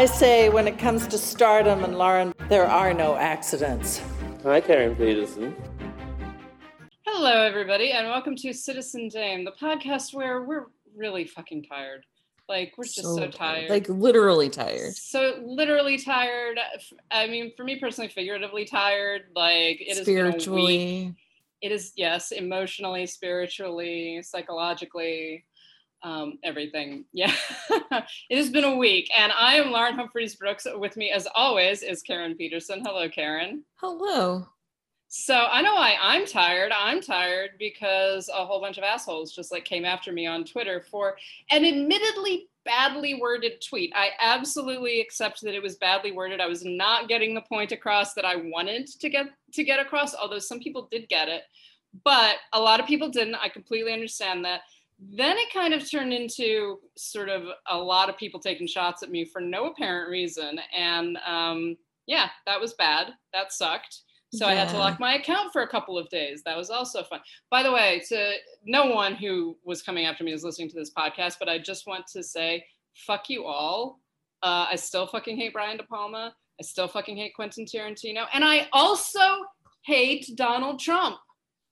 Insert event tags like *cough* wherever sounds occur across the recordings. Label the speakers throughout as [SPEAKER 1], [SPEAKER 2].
[SPEAKER 1] I say when it comes to stardom and Lauren, there are no accidents.
[SPEAKER 2] Hi, Karen Peterson.
[SPEAKER 3] Hello, everybody, and welcome to Citizen Dame, the podcast where we're really fucking tired. Like, we're just so, tired.
[SPEAKER 4] Like, literally tired.
[SPEAKER 3] So, literally tired. I mean, for me personally, figuratively tired. Like, it has been a
[SPEAKER 4] Spiritually.
[SPEAKER 3] week. It is, yes, emotionally, spiritually, psychologically, um, everything. *laughs* Yeah. it has been a week, and I am Lauren Humphries Brooks. With me, as always, is Karen Peterson. Hello, Karen.
[SPEAKER 4] Hello.
[SPEAKER 3] So I know why I'm tired. I'm tired because a whole bunch of assholes just like came after me on Twitter for an admittedly badly worded tweet. I absolutely accept that it was badly worded. I was not getting the point across that I wanted to get to get across, although some people did get it. But a lot of people didn't. I completely understand that. Then it kind of turned into sort of a lot of people taking shots at me for no apparent reason. And um, yeah, that was bad. That sucked. So I had to lock my account for a couple of days. That was also fun. By the way, to no one who was coming after me is listening to this podcast, but I just want to say, fuck you all. Uh, I still fucking hate Brian De Palma. I still fucking hate Quentin Tarantino. And I also hate Donald Trump.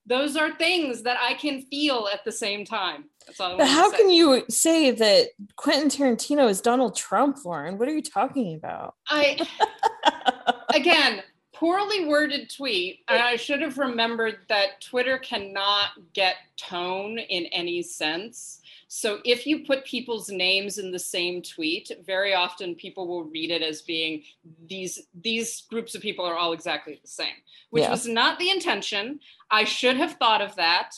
[SPEAKER 3] Those are things that I can feel at the same time. That's all
[SPEAKER 4] But how can you say that Quentin Tarantino is Donald Trump, Lauren? What are you talking about?
[SPEAKER 3] I *laughs* again poorly worded tweet and i should have remembered that twitter cannot get tone in any sense so if you put people's names in the same tweet very often people will read it as being these these groups of people are all exactly the same which
[SPEAKER 4] Yeah.
[SPEAKER 3] was not the intention. I should have thought of that.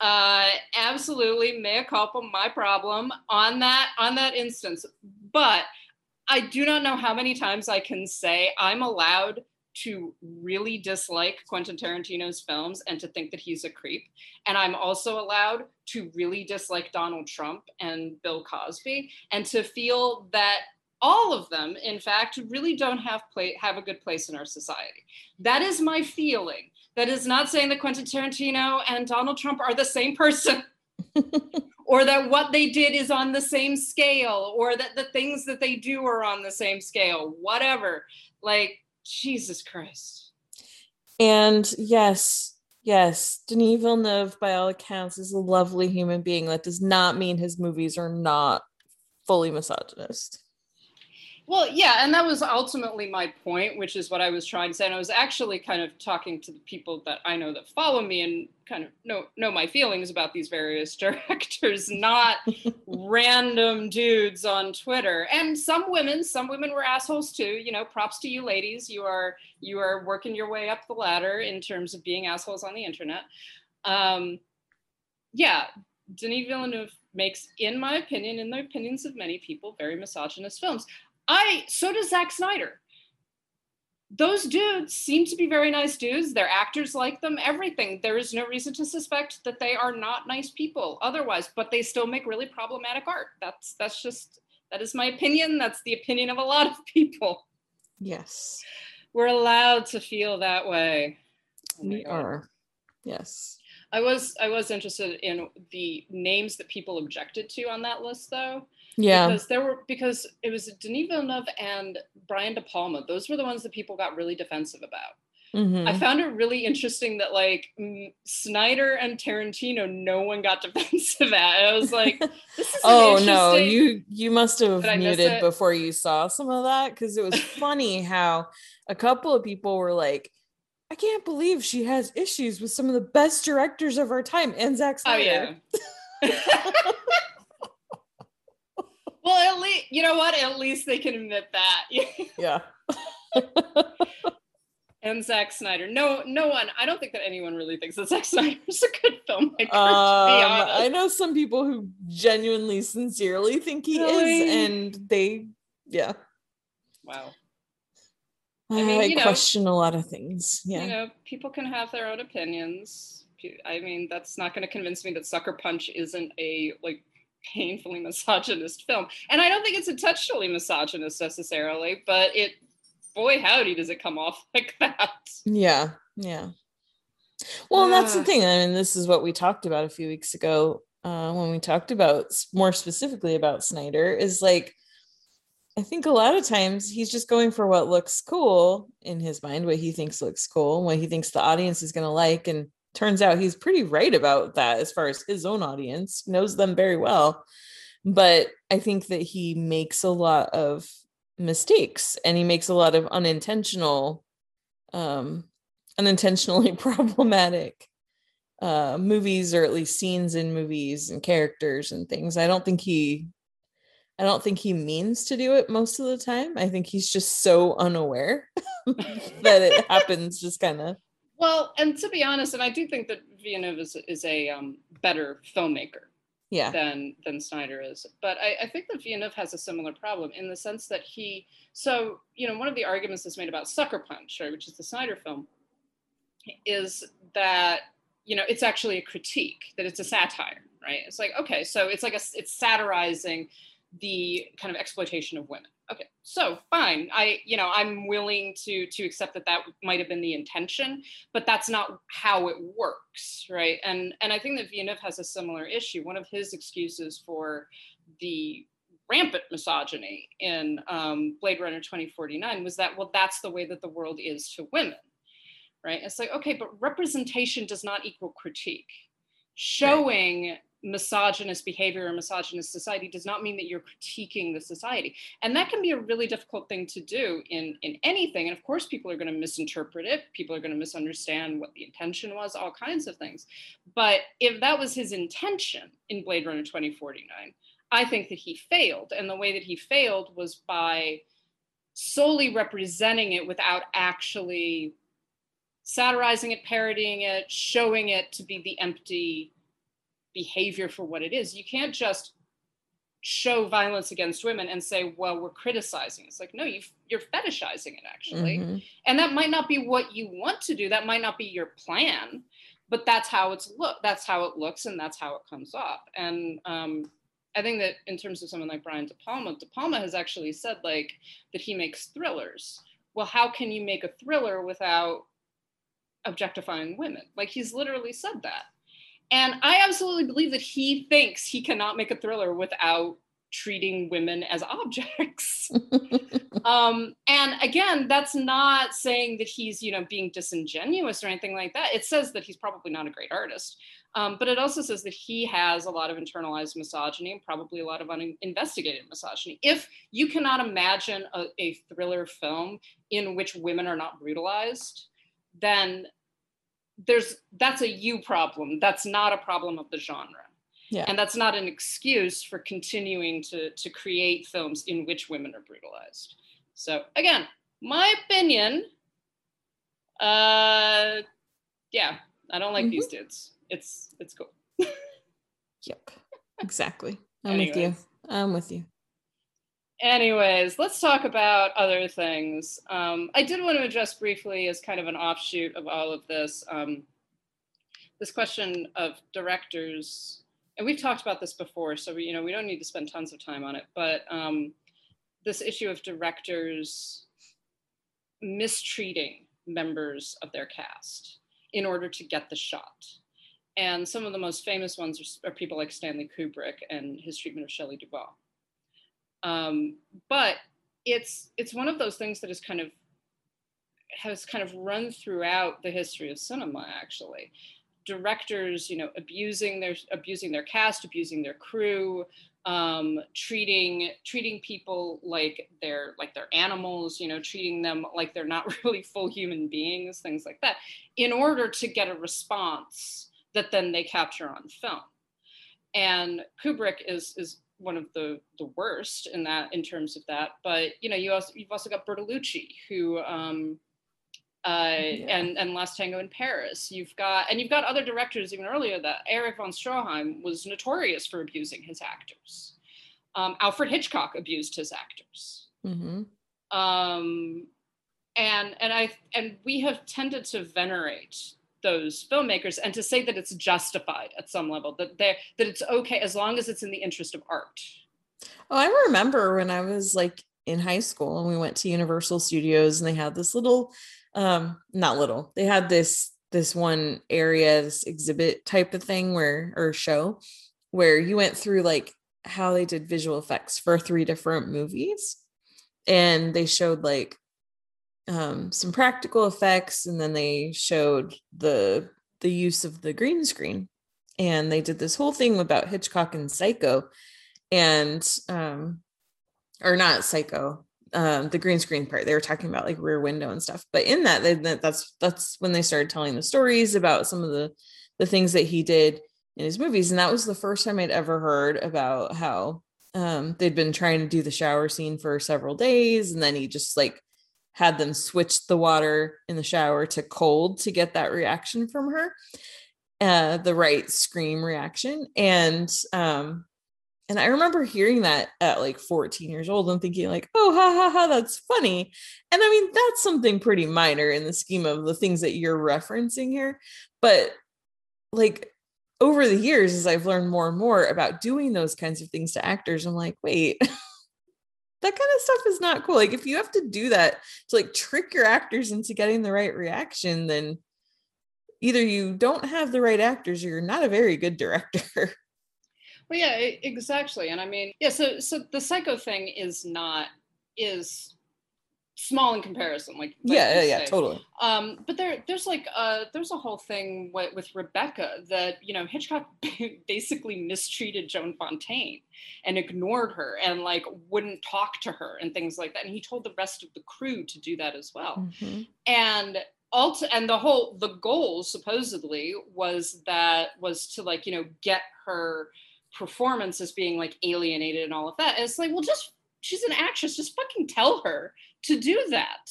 [SPEAKER 3] Uh absolutely mea culpa my problem on that on that instance. But I do not know how many times I can say I'm allowed to really dislike Quentin Tarantino's films and to think that he's a creep. And I'm also allowed to really dislike Donald Trump and Bill Cosby and to feel that all of them, in fact, really don't have play, have a good place in our society. That is my feeling. That is not saying that Quentin Tarantino and Donald Trump are the same person *laughs* or that what they did is on the same scale or that the things that they do are on the same scale whatever like jesus christ
[SPEAKER 4] And yes, yes, Denis Villeneuve, by all accounts, is a lovely human being. That does not mean his movies are not fully misogynist.
[SPEAKER 3] Well yeah and that was ultimately my point which is what i was trying to say and i was actually kind of talking to the people that i know that follow me and kind of know know my feelings about these various *laughs* directors not *laughs* random dudes on twitter. And some women some women were assholes too you know props to you ladies you are you are working your way up the ladder in terms of being assholes on the internet. Um yeah denis villeneuve makes in my opinion in the opinions of many people very misogynist films I so does Zack Snyder. Those dudes seem to be very nice dudes. Their actors like them, everything. There is no reason to suspect that they are not nice people otherwise, but they still make really problematic art. That's that's just that is my opinion. That's the opinion of a lot of people.
[SPEAKER 4] Yes,
[SPEAKER 3] We're allowed to feel that way. Oh
[SPEAKER 4] we are. Yes.
[SPEAKER 3] I was I was interested in the names that people objected to on that list though.
[SPEAKER 4] Yeah.
[SPEAKER 3] because there were because it was Denis Villeneuve and Brian De Palma. Those were the ones that people got really defensive about.
[SPEAKER 4] Mhm.
[SPEAKER 3] I found it really interesting that like Snyder and Tarantino, no one got *laughs* defensive at. I was like, *laughs* this is
[SPEAKER 4] oh no you you must have
[SPEAKER 3] Did I miss
[SPEAKER 4] muted before you saw some of that because it was *laughs* funny how a couple of people were like i can't believe she has issues with some of the best directors of our time and Zack
[SPEAKER 3] Oh
[SPEAKER 4] Snyder.
[SPEAKER 3] yeah. Well, at least you know what? At least they can admit that. *laughs*
[SPEAKER 4] yeah *laughs*
[SPEAKER 3] and Zack Snyder. No, no one. I don't think that anyone really thinks that Zack Snyder is a good filmmaker.
[SPEAKER 4] um, i know some people who genuinely sincerely think he
[SPEAKER 3] Really?
[SPEAKER 4] is and they yeah
[SPEAKER 3] Wow.
[SPEAKER 4] I,
[SPEAKER 3] I mean, you know-
[SPEAKER 4] question a lot of things. Yeah.
[SPEAKER 3] You know, people can have their own opinions. I mean, that's not going to convince me that Sucker Punch isn't a like painfully misogynist film. And I don't think it's intentionally misogynist necessarily, but it boy howdy does it come off *laughs* like that.
[SPEAKER 4] Yeah, yeah. Well, that's the
[SPEAKER 3] Ah.
[SPEAKER 4] thing. I mean, this is what we talked about a few weeks ago uh, when we talked about more specifically about Snyder. Is like, I think a lot of times he's just going for what looks cool in his mind, what he thinks looks cool, what he thinks the audience is going to like, and turns out he's pretty right about that as far as his own audience knows them very well. But I think that he makes a lot of mistakes and he makes a lot of unintentional um unintentionally *laughs* problematic uh movies or at least scenes in movies and characters and things i don't think he i don't think he means to do it most of the time i think he's just so unaware *laughs* that it *laughs* happens just kind of
[SPEAKER 3] Well, and to be honest, and I do think that Villeneuve is, is a um, better filmmaker
[SPEAKER 4] yeah
[SPEAKER 3] than than Snyder is. But I, I think that Villeneuve has a similar problem in the sense that he so you know one of the arguments that's made about Sucker Punch, right, which is the Snyder film, is that you know it's actually a critique, that it's a satire, right? It's like okay, so it's like a it's satirizing the kind of exploitation of women. Okay, so fine, I you know I'm willing to to accept that that might have been the intention, but that's not how it works right? And and i think that villeneuve has a similar issue. One of his excuses for the rampant misogyny in um, blade runner 2049 was that well that's the way that the world is to women right? It's like okay but representation does not equal critique. Showing misogynist behavior or misogynist society does not mean that you're critiquing the society. And that can be a really difficult thing to do in in anything. And of course people are going to misinterpret it. People are going to misunderstand what the intention was all kinds of things. But if that was his intention in blade runner 2049 i think that he failed. And the way that he failed was by solely representing it without actually satirizing it parodying it showing it to be the empty behavior for what it is. You can't just show violence against women and say, well, we're criticizing. It's like, no, you, you're fetishizing it actually.
[SPEAKER 4] Mhm.
[SPEAKER 3] And that might not be what you want to do. That might not be your plan, but that's how it's look. That's how it looks and that's how it comes off. And um, I think that in terms of someone like Brian De Palma, De Palma has actually said like that he makes thrillers. Well, how can you make a thriller without objectifying women? Like he's literally said that. And I absolutely believe that he thinks he cannot make a thriller without treating women as objects. *laughs* um, and again, that's not saying that he's, you know, being disingenuous or anything like that. It says that he's probably not a great artist. Um, but it also says that he has a lot of internalized misogyny and probably a lot of uninvestigated misogyny. If you cannot imagine a, a thriller film in which women are not brutalized, then there's that's a you problem. That's not a problem of the genre.
[SPEAKER 4] Yeah.
[SPEAKER 3] And that's not an excuse for continuing to, to create films in which women are brutalized. So again, my opinion, uh yeah, I don't like these dudes. It's it's cool. *laughs*
[SPEAKER 4] Yep. Exactly. I'm with you. I'm with you.
[SPEAKER 3] Anyways, let's talk about other things. Um, I did want to address briefly, as kind of an offshoot of all of this, um, this question of directors. And we've talked about this before, so we, you know we don't need to spend tons of time on it. But um, this issue of directors mistreating members of their cast in order to get the shot. And some of the most famous ones are, are people like Stanley Kubrick and his treatment of Shelley Duvall. Um, but it's it's one of those things that is kind of has kind of run throughout the history of cinema. Actually, directors, you know, abusing their abusing their cast, abusing their crew, um, treating treating people like they're like they're animals, you know, treating them like they're not *laughs* really full human beings, things like that, in order to get a response that then they capture on film. And Kubrick is is one of the the worst in that in terms of that. But you know, you also you've also got Bertolucci who. Um, uh, and and Last Tango in Paris. You've got and you've got other directors even earlier that Erich von Stroheim was notorious for abusing his actors. Um, Alfred Hitchcock abused his actors.
[SPEAKER 4] hmm
[SPEAKER 3] Um, and and I and we have tended to venerate those filmmakers and to say that it's justified at some level that they that it's okay as long as it's in the interest of art.
[SPEAKER 4] Oh, I remember when I was like in high school and we went to Universal Studios and they had this little um not little. They had this this one area this exhibit type of thing where or show where you went through like how they did visual effects for three different movies and they showed like um, some practical effects and then they showed the the use of the green screen. And they did this whole thing about hitchcock and psycho and um or not psycho um the green screen part. They were talking about like rear window and stuff. But in that they, that's that's when they started telling the stories about some of the the things that he did in his movies. And that was the first time i'd ever heard about how um they'd been trying to do the shower scene for several days. And then he just like had them switch the water in the shower to cold to get that reaction from her uh the right scream reaction. And um and i remember hearing that at like 14 years old and thinking like oh ha ha ha that's funny. And i mean that's something pretty minor in the scheme of the things that you're referencing here. But like over the years as i've learned more and more about doing those kinds of things to actors i'm like wait *laughs* that kind of stuff is not cool. Like if you have to do that to like trick your actors into getting the right reaction, then either you don't have the right actors or you're not a very good director. *laughs*
[SPEAKER 3] Well, yeah, exactly. And I mean, yeah, so so the psycho thing is not is small in comparison like, like
[SPEAKER 4] yeah yeah, yeah totally.
[SPEAKER 3] Um but there there's like uh there's a whole thing with, with rebecca that you know hitchcock *laughs* basically mistreated joan fontaine and ignored her and like wouldn't talk to her and things like that. And he told the rest of the crew to do that as well. Mm-hmm. and also and the whole the goal supposedly was that was to like you know get her performance as being like alienated and all of that. And it's like well just she's an actress. Just fucking tell her to do that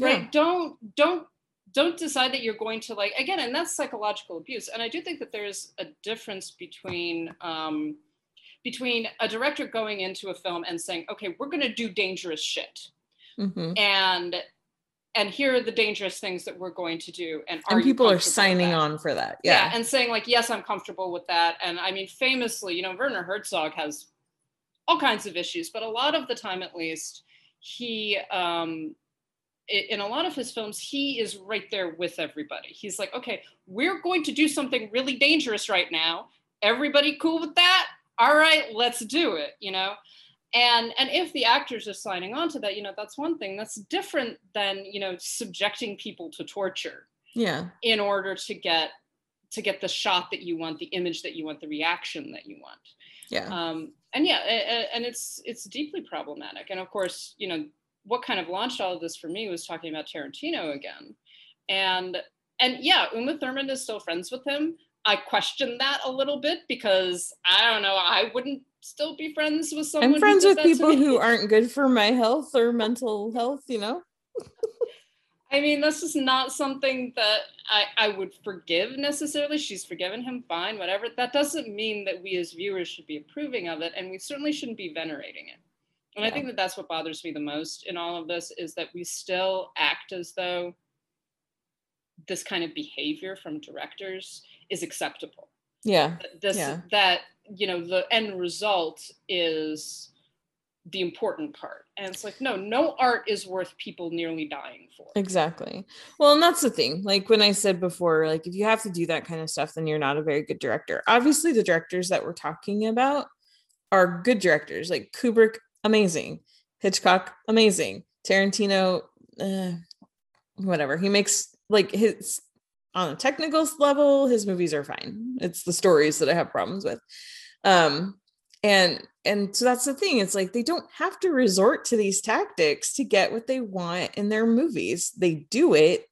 [SPEAKER 3] right yeah. don't don't don't decide that you're going to like again and that's psychological abuse and i do think that there's a difference between um between a director going into a film and saying okay we're going to do dangerous shit mm-hmm. and and here are the dangerous things that we're going to do and,
[SPEAKER 4] and people are signing on for that yeah.
[SPEAKER 3] yeah and saying like yes i'm comfortable with that and i mean famously you know werner herzog has all kinds of issues but a lot of the time at least he um, in a lot of his films he is right there with everybody. He's like okay we're going to do something really dangerous right now. Everybody cool with that? All right let's do it you know? And and if the actors are signing on to that you know that's one thing. That's different than you know subjecting people to torture
[SPEAKER 4] yeah.
[SPEAKER 3] in order to get to get the shot that you want the image that you want the reaction that you want
[SPEAKER 4] yeah
[SPEAKER 3] um and yeah, and it's it's deeply problematic. And of course, you know, what kind of launched all of this for me was talking about Tarantino again, and and yeah, Uma Thurman is still friends with him. I question that a little bit because I don't know. I wouldn't still be friends with someone.
[SPEAKER 4] I'm friends with people who aren't good for my health or mental health. You know.
[SPEAKER 3] I mean, this is not something that I, I would forgive necessarily. She's forgiven him, fine, whatever. That doesn't mean that we as viewers should be approving of it, and we certainly shouldn't be venerating it. And yeah. I think that that's what bothers me the most in all of this is that we still act as though this kind of behavior from directors is acceptable.
[SPEAKER 4] Yeah.
[SPEAKER 3] This
[SPEAKER 4] yeah.
[SPEAKER 3] that you know the end result is the important part. And it's like, no, no art is worth people nearly dying for.
[SPEAKER 4] Exactly. Well, and that's the thing. Like when I said before, like if you have to do that kind of stuff, then you're not a very good director. Obviously, the directors that we're talking about are good directors. Like Kubrick, amazing. Hitchcock, amazing. Tarantino, uh, whatever. He makes like his on a technical level, his movies are fine. It's the stories that I have problems with. Um, and and so that's the thing it's like they don't have to resort to these tactics to get what they want in their movies. They do it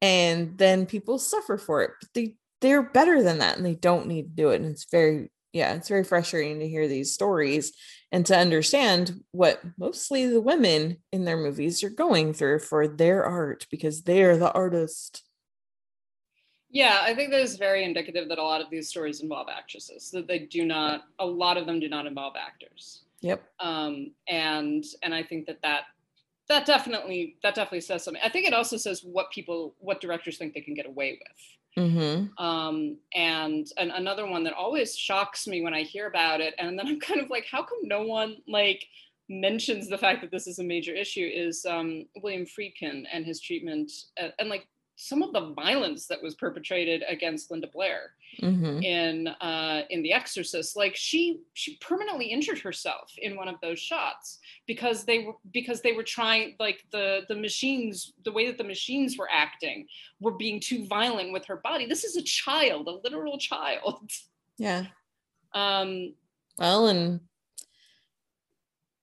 [SPEAKER 4] and then people suffer for it but they they're better than that and they don't need to do it and it's very yeah it's very frustrating to hear these stories and to understand what mostly the women in their movies are going through for their art because they're the artist
[SPEAKER 3] yeah, I think that is very indicative that a lot of these stories involve actresses. That they do not, a lot of them do not involve actors.
[SPEAKER 4] Yep.
[SPEAKER 3] Um, and and I think that that that definitely that definitely says something. I think it also says what people what directors think they can get away with.
[SPEAKER 4] Mm-hmm.
[SPEAKER 3] Um, and and another one that always shocks me when I hear about it, and then I'm *laughs* kind of like, how come no one like mentions the fact that this is a major issue? Is um, William Friedkin and his treatment, uh, and like some of the violence that was perpetrated against Linda Blair
[SPEAKER 4] Mm-hmm.
[SPEAKER 3] in uh, in The Exorcist. Like she she permanently injured herself in one of those shots because they were because they were trying like the the machines the way that the machines were acting were being too violent with her body. This is a child, a literal child.
[SPEAKER 4] Yeah.
[SPEAKER 3] Um,
[SPEAKER 4] Well, and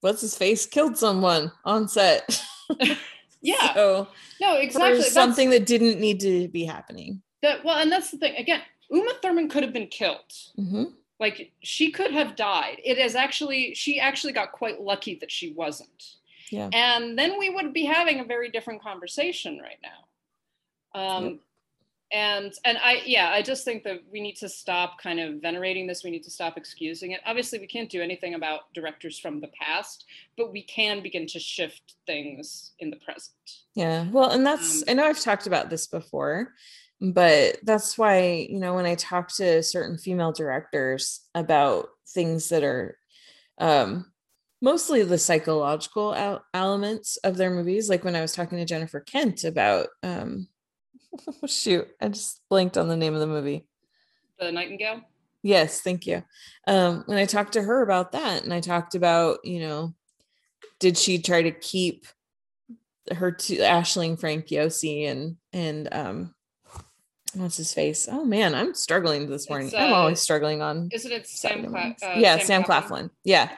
[SPEAKER 4] what's his face killed someone on set. *laughs*
[SPEAKER 3] yeah,
[SPEAKER 4] so
[SPEAKER 3] no, exactly. That's-
[SPEAKER 4] something that didn't need to be happening.
[SPEAKER 3] that well, and that's the thing. Again, Uma Thurman could have been killed.
[SPEAKER 4] Mm-hmm.
[SPEAKER 3] Like she could have died. It is actually she actually got quite lucky that she wasn't.
[SPEAKER 4] Yeah.
[SPEAKER 3] And then we would be having a very different conversation right now. Um
[SPEAKER 4] Yep.
[SPEAKER 3] And and I yeah, I just think that we need to stop kind of venerating this. We need to stop excusing it. Obviously, we can't do anything about directors from the past, but we can begin to shift things in the present.
[SPEAKER 4] Yeah. Well, and that's,
[SPEAKER 3] Um,
[SPEAKER 4] I know I've talked about this before, but that's why, you know, when I talk to certain female directors about things that are um, mostly the psychological el- elements of their movies, like when I was talking to Jennifer Kent about, um, *laughs* shoot, I just blanked on the name of the movie.
[SPEAKER 3] The Nightingale?
[SPEAKER 4] Yes, thank you. Um, and I talked to her about that, and I talked about, you know, did she try to keep her to Aisling Franciosi and and um what's his face? Oh man, I'm struggling this morning.
[SPEAKER 3] It's,
[SPEAKER 4] I'm
[SPEAKER 3] uh,
[SPEAKER 4] always struggling on
[SPEAKER 3] Isn't it Sam Cla- uh,
[SPEAKER 4] yeah, Sam Claflin. Yeah.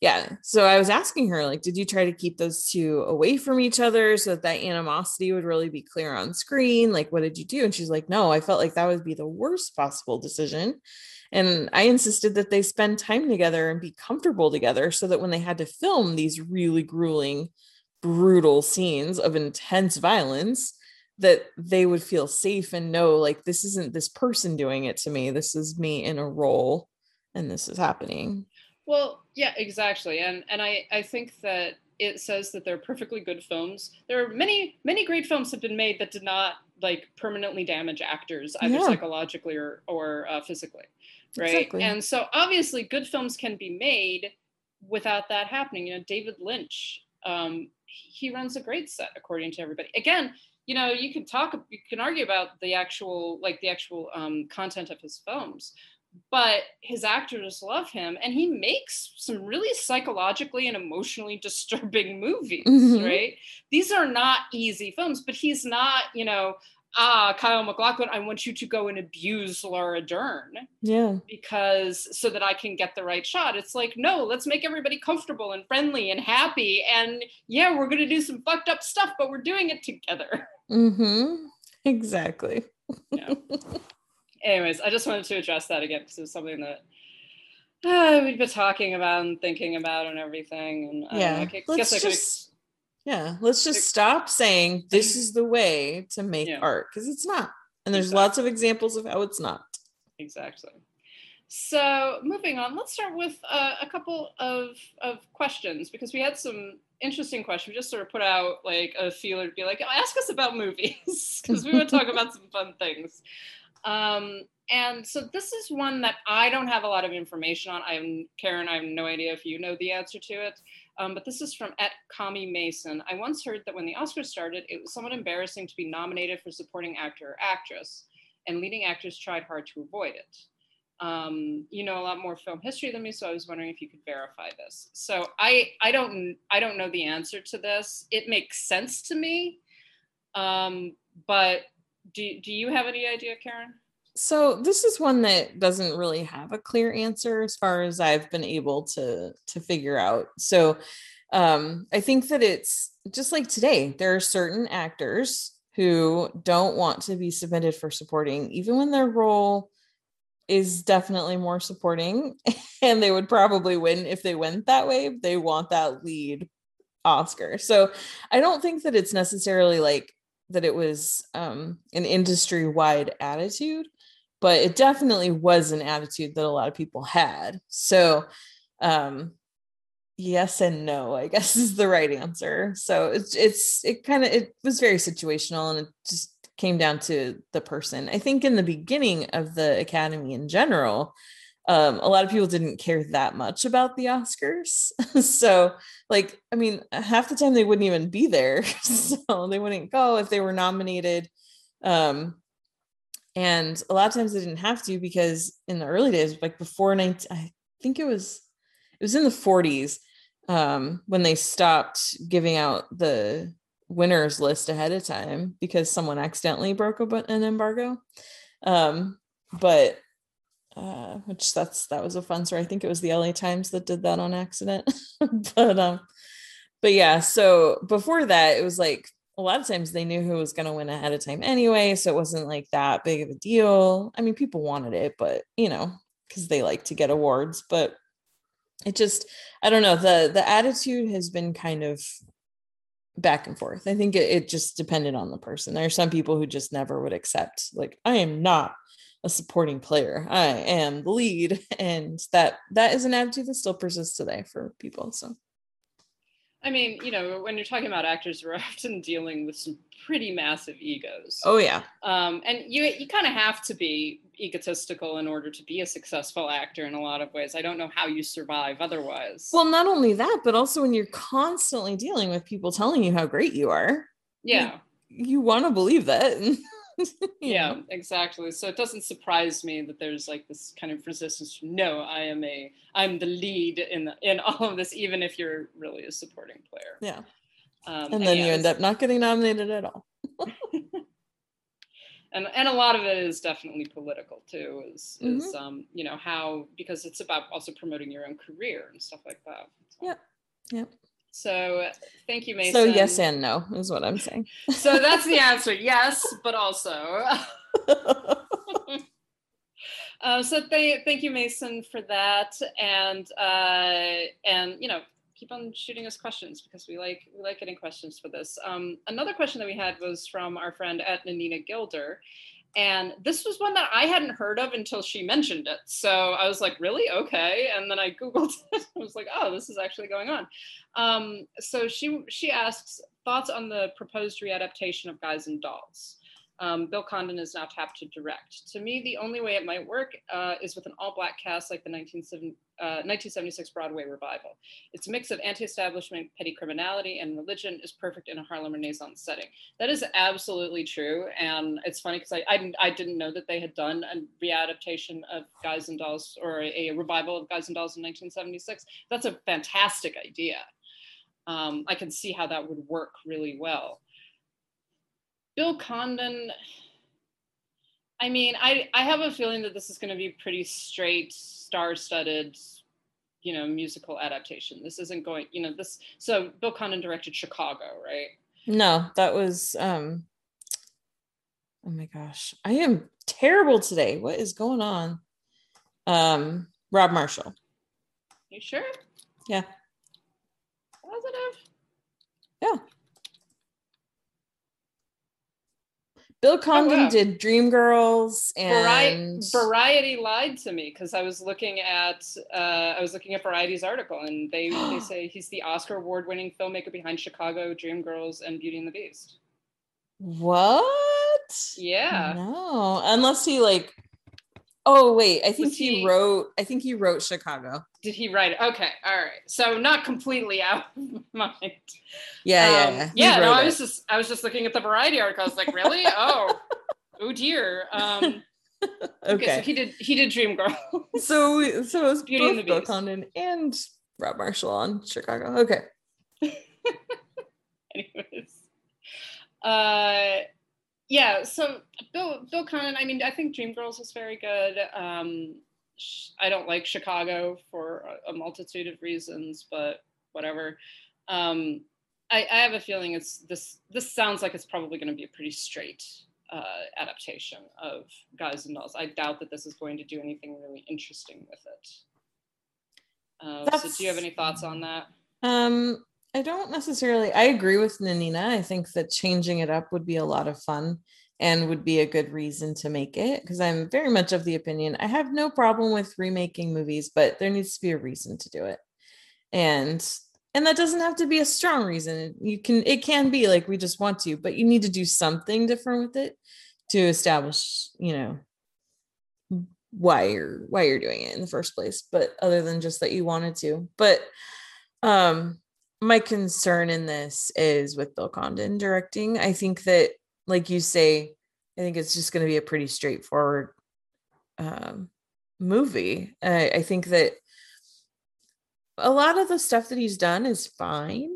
[SPEAKER 4] Yeah. So I was asking her, like, did you try to keep those two away from each other so that that animosity would really be clear on screen? Like, what did you do? And she's like, no, I felt like that would be the worst possible decision. And I insisted that they spend time together and be comfortable together so that when they had to film these really grueling, brutal scenes of intense violence, that they would feel safe and know, like, this isn't this person doing it to me. This is me in a role and this is happening.
[SPEAKER 3] Well, yeah, exactly. And and I I think that it says that they're perfectly good films. There are many many great films have been made that did not like permanently damage actors either
[SPEAKER 4] Yeah.
[SPEAKER 3] psychologically or or uh, physically, right?
[SPEAKER 4] Exactly.
[SPEAKER 3] And so obviously good films can be made without that happening. You know, David Lynch, um, he runs a great set according to everybody. Again, you know, you can talk, you can argue about the actual like the actual um, content of his films, but his actors love him and he makes some really psychologically and emotionally *laughs* disturbing movies
[SPEAKER 4] Mhm.
[SPEAKER 3] right these are not easy films but he's not you know ah kyle maclachlan i want you to go and abuse laura dern
[SPEAKER 4] Yeah.
[SPEAKER 3] because so that i can get the right shot it's like no let's make everybody comfortable and friendly and happy and yeah we're going to do some fucked up stuff but we're doing it together
[SPEAKER 4] Mm-hmm. Exactly. *laughs*
[SPEAKER 3] anyways, I just wanted to address that again because it's something that uh, we've been talking about and thinking about and everything. And know,
[SPEAKER 4] Yeah. Let's
[SPEAKER 3] guess I could.
[SPEAKER 4] just yeah, let's just stop saying this is the way to make
[SPEAKER 3] Yeah.
[SPEAKER 4] art because it's not. And there's
[SPEAKER 3] Exactly.
[SPEAKER 4] lots of examples of how it's not.
[SPEAKER 3] Exactly. So moving on, let's start with uh, a couple of, of questions because we had some interesting questions. We just sort of put out like a feeler to be like, "Oh, ask us about movies *laughs* because we want to talk about some fun things. Um, and so this is one that I don't have a lot of information on. I'm Karen. I have no idea if you know the answer to it. Um, but this is from at Kami Mason. I once heard that when the Oscars started, it was somewhat embarrassing to be nominated for supporting actor or actress, and leading actors tried hard to avoid it. Um, you know a lot more film history than me, so I was wondering if you could verify this. So I I don't I don't know the answer to this. It makes sense to me, um, but do do you have any idea, Karen?
[SPEAKER 4] So this is one that doesn't really have a clear answer as far as I've been able to to figure out. So um I think that it's just like today there are certain actors who don't want to be submitted for supporting even when their role is definitely more supporting *laughs* and they would probably win if they went that way they want that lead oscar so i don't think that it's necessarily like that it was um an industry wide attitude but it definitely was an attitude that a lot of people had. So um yes and no i *laughs* guess is the right answer. So it's it's it kind of it was very situational and it just came down to the person. I think in the beginning of the academy in general um, a lot of people didn't care that much about the oscars. *laughs* So like i mean half the time they wouldn't even be there. *laughs* So they wouldn't go if they were nominated. Um and a lot of times they didn't have to because in the early days like before 19 i think it was it was in the 40s um, when they stopped giving out the winners list ahead of time because someone accidentally broke an embargo. Um, but uh, which that's that was a fun story. I think it was the LA Times that did that on accident. *laughs* but um, but yeah, so before that, it was like a lot of times they knew who was going to win ahead of time anyway, so it wasn't like that big of a deal. I mean, people wanted it, but you know, because they like to get awards, but it just i don't know the the attitude has been kind of back and forth i think it, it just depended on the person there are some people who just never would accept like i am not a supporting player i am the lead and that that is an attitude that still persists today for people so
[SPEAKER 3] I mean, you know, when you're talking about actors, we're *laughs* often dealing with some pretty massive egos.
[SPEAKER 4] Oh yeah.
[SPEAKER 3] Um, and you you kind of have to be egotistical in order to be a successful actor in a lot of ways. I don't know how you survive otherwise.
[SPEAKER 4] Well, not only that, but also when you're constantly dealing with people telling you how great you are.
[SPEAKER 3] Yeah.
[SPEAKER 4] You, you want to believe that. *laughs* *laughs*
[SPEAKER 3] yeah, know? exactly. So it doesn't surprise me that there's like this kind of resistance. No, I am a, I'm the lead in the, in *laughs* all of this, even if you're really a supporting player.
[SPEAKER 4] Yeah. Um, and then and yeah, you end up not getting nominated at all. *laughs*
[SPEAKER 3] and and a lot of it is definitely political too. Is mm-hmm. is um you know how because it's about also promoting your own career and stuff like that.
[SPEAKER 4] So. Yep. Yep.
[SPEAKER 3] So thank you, Mason.
[SPEAKER 4] So yes and no is what I'm saying. *laughs*
[SPEAKER 3] so that's the answer. Yes, but also. uh, *laughs* so thank thank you, Mason, for that, and uh, and you know keep on shooting us questions because we like we like getting questions for this. Um, another question that we had was from our friend at Nanina Gilder, and this was one that I hadn't heard of until she mentioned it. So I was like, really? Okay. And then I Googled *laughs* it. I was like, oh, this is actually going on. Um, so she she asks thoughts on the proposed readaptation of Guys and Dolls. Um, Bill Condon is now tapped to direct. To me, the only way it might work uh, is with an all black cast like the 1970, uh, 1976 Broadway revival. Its a mix of anti establishment, petty criminality, and religion is perfect in a Harlem Renaissance setting. That is absolutely true. And it's funny because I, I, I, didn't know that they had done a readaptation of Guys and Dolls or a, a revival of Guys and Dolls in 1976. That's a fantastic idea. Um, I can see how that would work really well. Bill Condon, I mean, I, I have a feeling that this is going to be pretty straight, star-studded, you know, musical adaptation. This isn't going, you know, this. So Bill Condon directed Chicago, right?
[SPEAKER 4] No, that was. um Oh my gosh, I am terrible today. What is going on? Um, Rob Marshall.
[SPEAKER 3] You sure?
[SPEAKER 4] Yeah.
[SPEAKER 3] Positive.
[SPEAKER 4] Yeah. Bill oh, Condon oh, wow. did Dreamgirls and
[SPEAKER 3] Variety, Variety lied to me because I was looking at uh, I was looking at Variety's article and they they *gasps* say he's the Oscar award winning filmmaker behind Chicago, Dreamgirls, and Beauty and the Beast.
[SPEAKER 4] What?
[SPEAKER 3] Yeah.
[SPEAKER 4] No, unless he like Oh wait, I think he, he, wrote. I think he wrote Chicago.
[SPEAKER 3] Did he write it? Okay, all right. So not completely out of *laughs* my mind.
[SPEAKER 4] Yeah,
[SPEAKER 3] um, yeah, yeah. No, I was just I was just looking at the Variety article. I was like, really? oh, *laughs* oh dear. Um, okay. *laughs* okay. so he did he did Dream Girl.
[SPEAKER 4] so so it was Beauty both and the Bill Condon and Rob Marshall on Chicago. Okay.
[SPEAKER 3] Anyways, uh yeah so bill bill condon i mean i think dreamgirls is very good. Um i don't like chicago for a, a multitude of reasons but whatever. Um I, I, have a feeling it's this this sounds like it's probably going to be a pretty straight uh, adaptation of guys and dolls. I doubt that this is going to do anything really interesting with it. Uh, so do you have any thoughts on that?
[SPEAKER 4] Um I don't necessarily. I agree with Nanina. I think that changing it up would be a lot of fun and would be a good reason to make it because I'm very much of the opinion I have no problem with remaking movies, but there needs to be a reason to do it. and and that doesn't have to be a strong reason you can it can be like we just want to but you need to do something different with it to establish you know why you're why you're doing it in the first place but other than just that you wanted to but um my concern in this is with bill condon directing i think that like you say i think it's just going to be a pretty straightforward um movie. I, I think that a lot of the stuff that he's done is fine.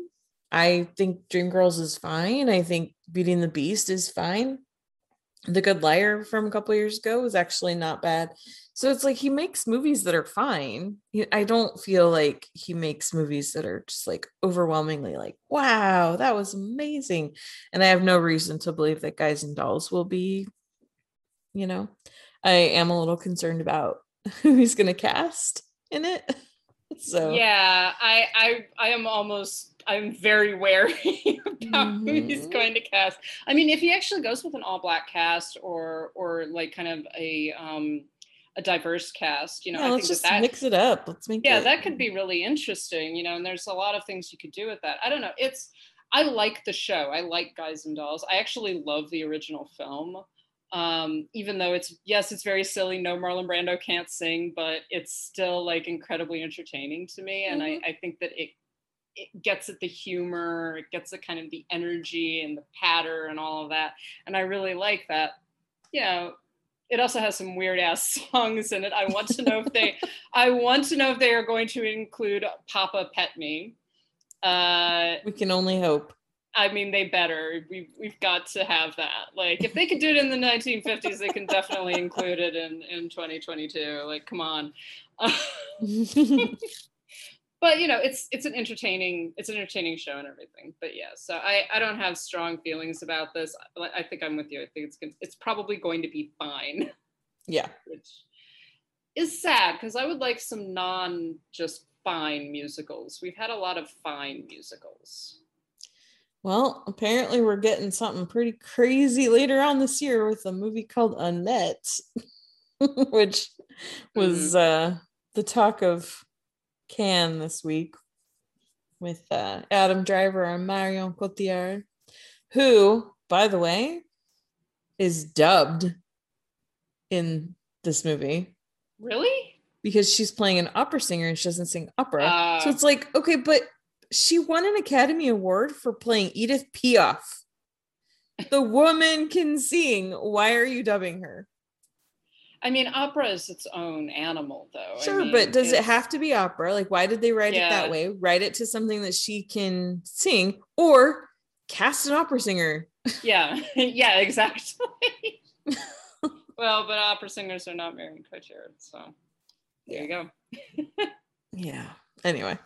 [SPEAKER 4] I think dreamgirls is fine. I think beating the beast is fine. The Good Liar from a couple years ago was actually not bad. So it's like he makes movies that are fine. I don't feel like he makes movies that are just like overwhelmingly like, wow, that was amazing. And I have no reason to believe that Guys and Dolls will be, you know, I am a little concerned about *laughs* who he's going to cast in it. *laughs* So
[SPEAKER 3] yeah, I I I am almost I'm very wary *laughs* about mm-hmm. who he's going to cast. I mean, if he actually goes with an all black cast or or like kind of a um a diverse cast, you know,
[SPEAKER 4] yeah,
[SPEAKER 3] I
[SPEAKER 4] let's
[SPEAKER 3] think
[SPEAKER 4] just
[SPEAKER 3] that, that
[SPEAKER 4] mix it up. Let's make
[SPEAKER 3] yeah,
[SPEAKER 4] it.
[SPEAKER 3] that could be really interesting, you know, and there's a lot of things you could do with that. I don't know. It's I like the show. I like Guys and Dolls. I actually love the original film. Um, even though it's yes, it's very silly. No, Marlon Brando can't sing, but it's still like incredibly entertaining to me, and mm-hmm. I, I think that it it gets at the humor, it gets at kind of the energy and the patter and all of that. And I really like that. You know, it also has some weird ass *laughs* songs in it. I want to know if they *laughs* I want to know if they are going to include Papa Pet Me. Uh
[SPEAKER 4] we can only hope.
[SPEAKER 3] I mean, they better. We've we've got to have that. Like, if they could do it in the 1950s, they can definitely include it in in 2022. Like, come on. *laughs* but you know it's it's an entertaining it's an entertaining show and everything but yeah so i i don't have strong feelings about this i think i'm with you i think it's gonna, it's probably going to be fine.
[SPEAKER 4] Yeah. *laughs*
[SPEAKER 3] Which is sad because i would like some non just fine musicals. We've had a lot of fine musicals.
[SPEAKER 4] Well apparently we're getting something pretty crazy later on this year with a movie called annette *laughs* which was mm-hmm. uh the talk of Cannes this week with uh, Adam Driver and Marion Cotillard, who, by the way, is dubbed in this movie.
[SPEAKER 3] Really?
[SPEAKER 4] Because she's playing an opera singer and she doesn't sing opera. Uh, so it's like, okay, but she won an Academy Award for playing Edith Piaf. The woman can sing. Why are you dubbing her?
[SPEAKER 3] I mean, opera is its own animal, though.
[SPEAKER 4] Sure,
[SPEAKER 3] I mean,
[SPEAKER 4] but does it have to be opera? Like, why did they write yeah. it that way? Write it to something that she can sing, or cast an opera singer.
[SPEAKER 3] Yeah, *laughs* yeah, exactly. *laughs* well, but opera singers are not Marion Cotillard, so there yeah. you
[SPEAKER 4] go. yeah. Anyway.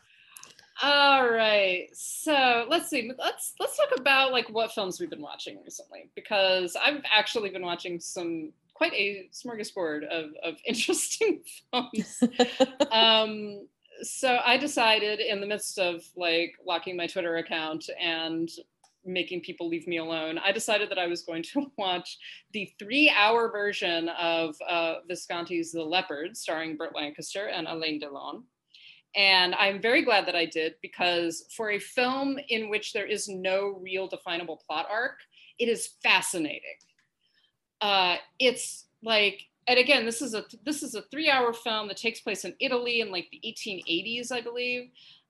[SPEAKER 3] All right. So let's see. Let's let's talk about like what films we've been watching recently because I've actually been watching some quite a smorgasbord of, of *laughs* interesting films. *laughs* um, so I decided in the midst of like locking my Twitter account and making people leave me alone, I decided that I was going *laughs* to watch the three hour version of uh, Visconti's The Leopard, starring Burt Lancaster and Alain Delon. And I'm very glad that I did because for a film in which there is no real definable plot arc, it is fascinating uh, it's like and again this is a this is a three hour film that takes place in italy in like the 1880s i believe.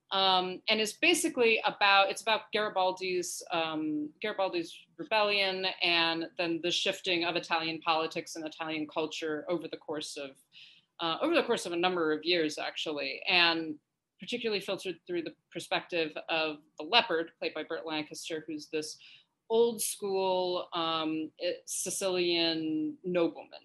[SPEAKER 3] Um, and it's basically about it's about garibaldi's um, garibaldi's rebellion and then the shifting of italian politics and italian culture over the course of uh, over the course of a number of years actually and particularly filtered through the perspective of the leopard played by burt lancaster who's this old school um, Sicilian nobleman.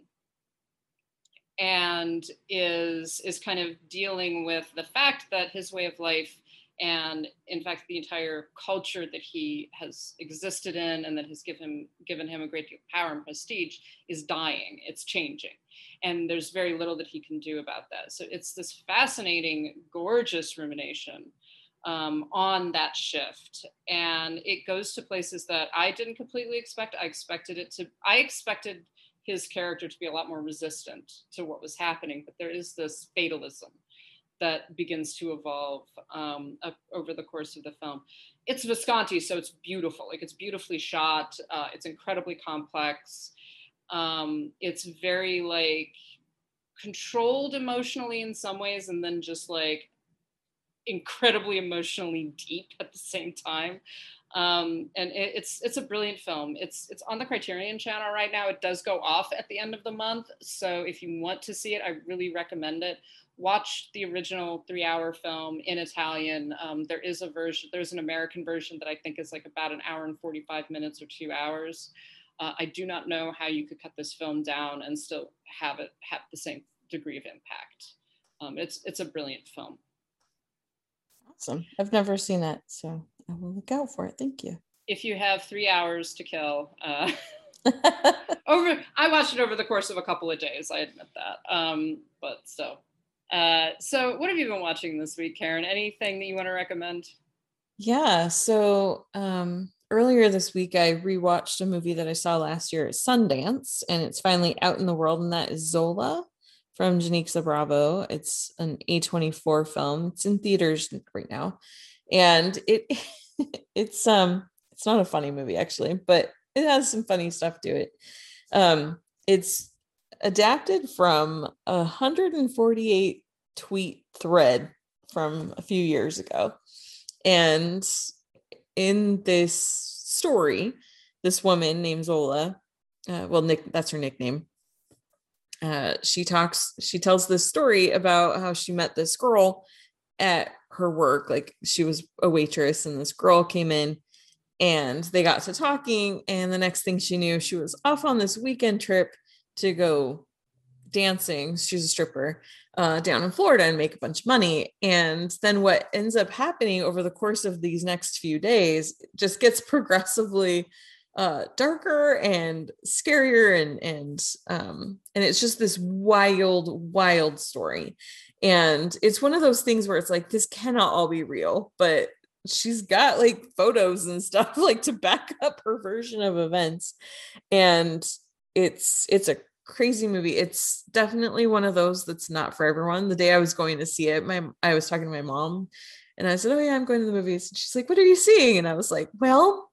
[SPEAKER 3] And is is kind of dealing with the fact that his way of life and in fact the entire culture that he has existed in and that has given him given him a great deal of power and prestige is dying. It's changing. And there's very little that he can do about that. So it's this fascinating gorgeous rumination um, on that shift. And it goes to places that I didn't completely expect. I expected it to, I expected his character to be a lot more resistant to what was happening, but there is this fatalism that begins to evolve um, up over the course of the film. It's Visconti, so it's beautiful. Like it's beautifully shot. Uh, it's incredibly complex. Um, it's very like controlled emotionally in some ways, and then just like incredibly emotionally deep at the same time. Um, and it, it's it's a brilliant film. It's it's on the Criterion Channel right now. It does go off at the end of the month, so if you want to see it, I really recommend it. Watch the original three-hour film in Italian. Um, there is a version. There's an American version that I think is like about an hour and forty-five minutes or two hours. Uh, I do not know how you could cut this film down and still have it have the same degree of impact. Um, it's it's a brilliant film.
[SPEAKER 4] Awesome. I've never seen that, so I will look out for it. Thank you.
[SPEAKER 3] If you have three hours to kill, uh, *laughs* over I watched it over the course of a couple of days. I admit that. Um, but so, uh, so what have you been watching this week, Karen? Anything that you want to recommend?
[SPEAKER 4] Yeah. So um, earlier this week, I rewatched a movie that I saw last year at Sundance, and it's finally out in the world, and that is Zola from Janicza Bravo. It's an A24 film. It's in theaters right now. And it *laughs* it's um it's not a funny movie actually, but it has some funny stuff to it. Um it's adapted from a 148 tweet thread from a few years ago. And in this story, this woman named Zola, uh, well, Nick, that's her nickname. Uh, she talks, she tells this story about how she met this girl at her work. Like she was a waitress, and this girl came in and they got to talking. And the next thing she knew, she was off on this weekend trip to go dancing. She's a stripper uh, down in Florida and make a bunch of money. And then what ends up happening over the course of these next few days just gets *laughs* progressively uh darker and scarier and and um and it's just this wild wild story. And it's one of those things where it's like this cannot all be real but she's got like photos and *laughs* stuff like to back up her version of events. And it's it's a crazy movie. It's definitely one of those that's not for everyone. The day i was going to see it my i was talking to my mom and i said oh yeah i'm going to the movies. And she's like what are you seeing? And i was like well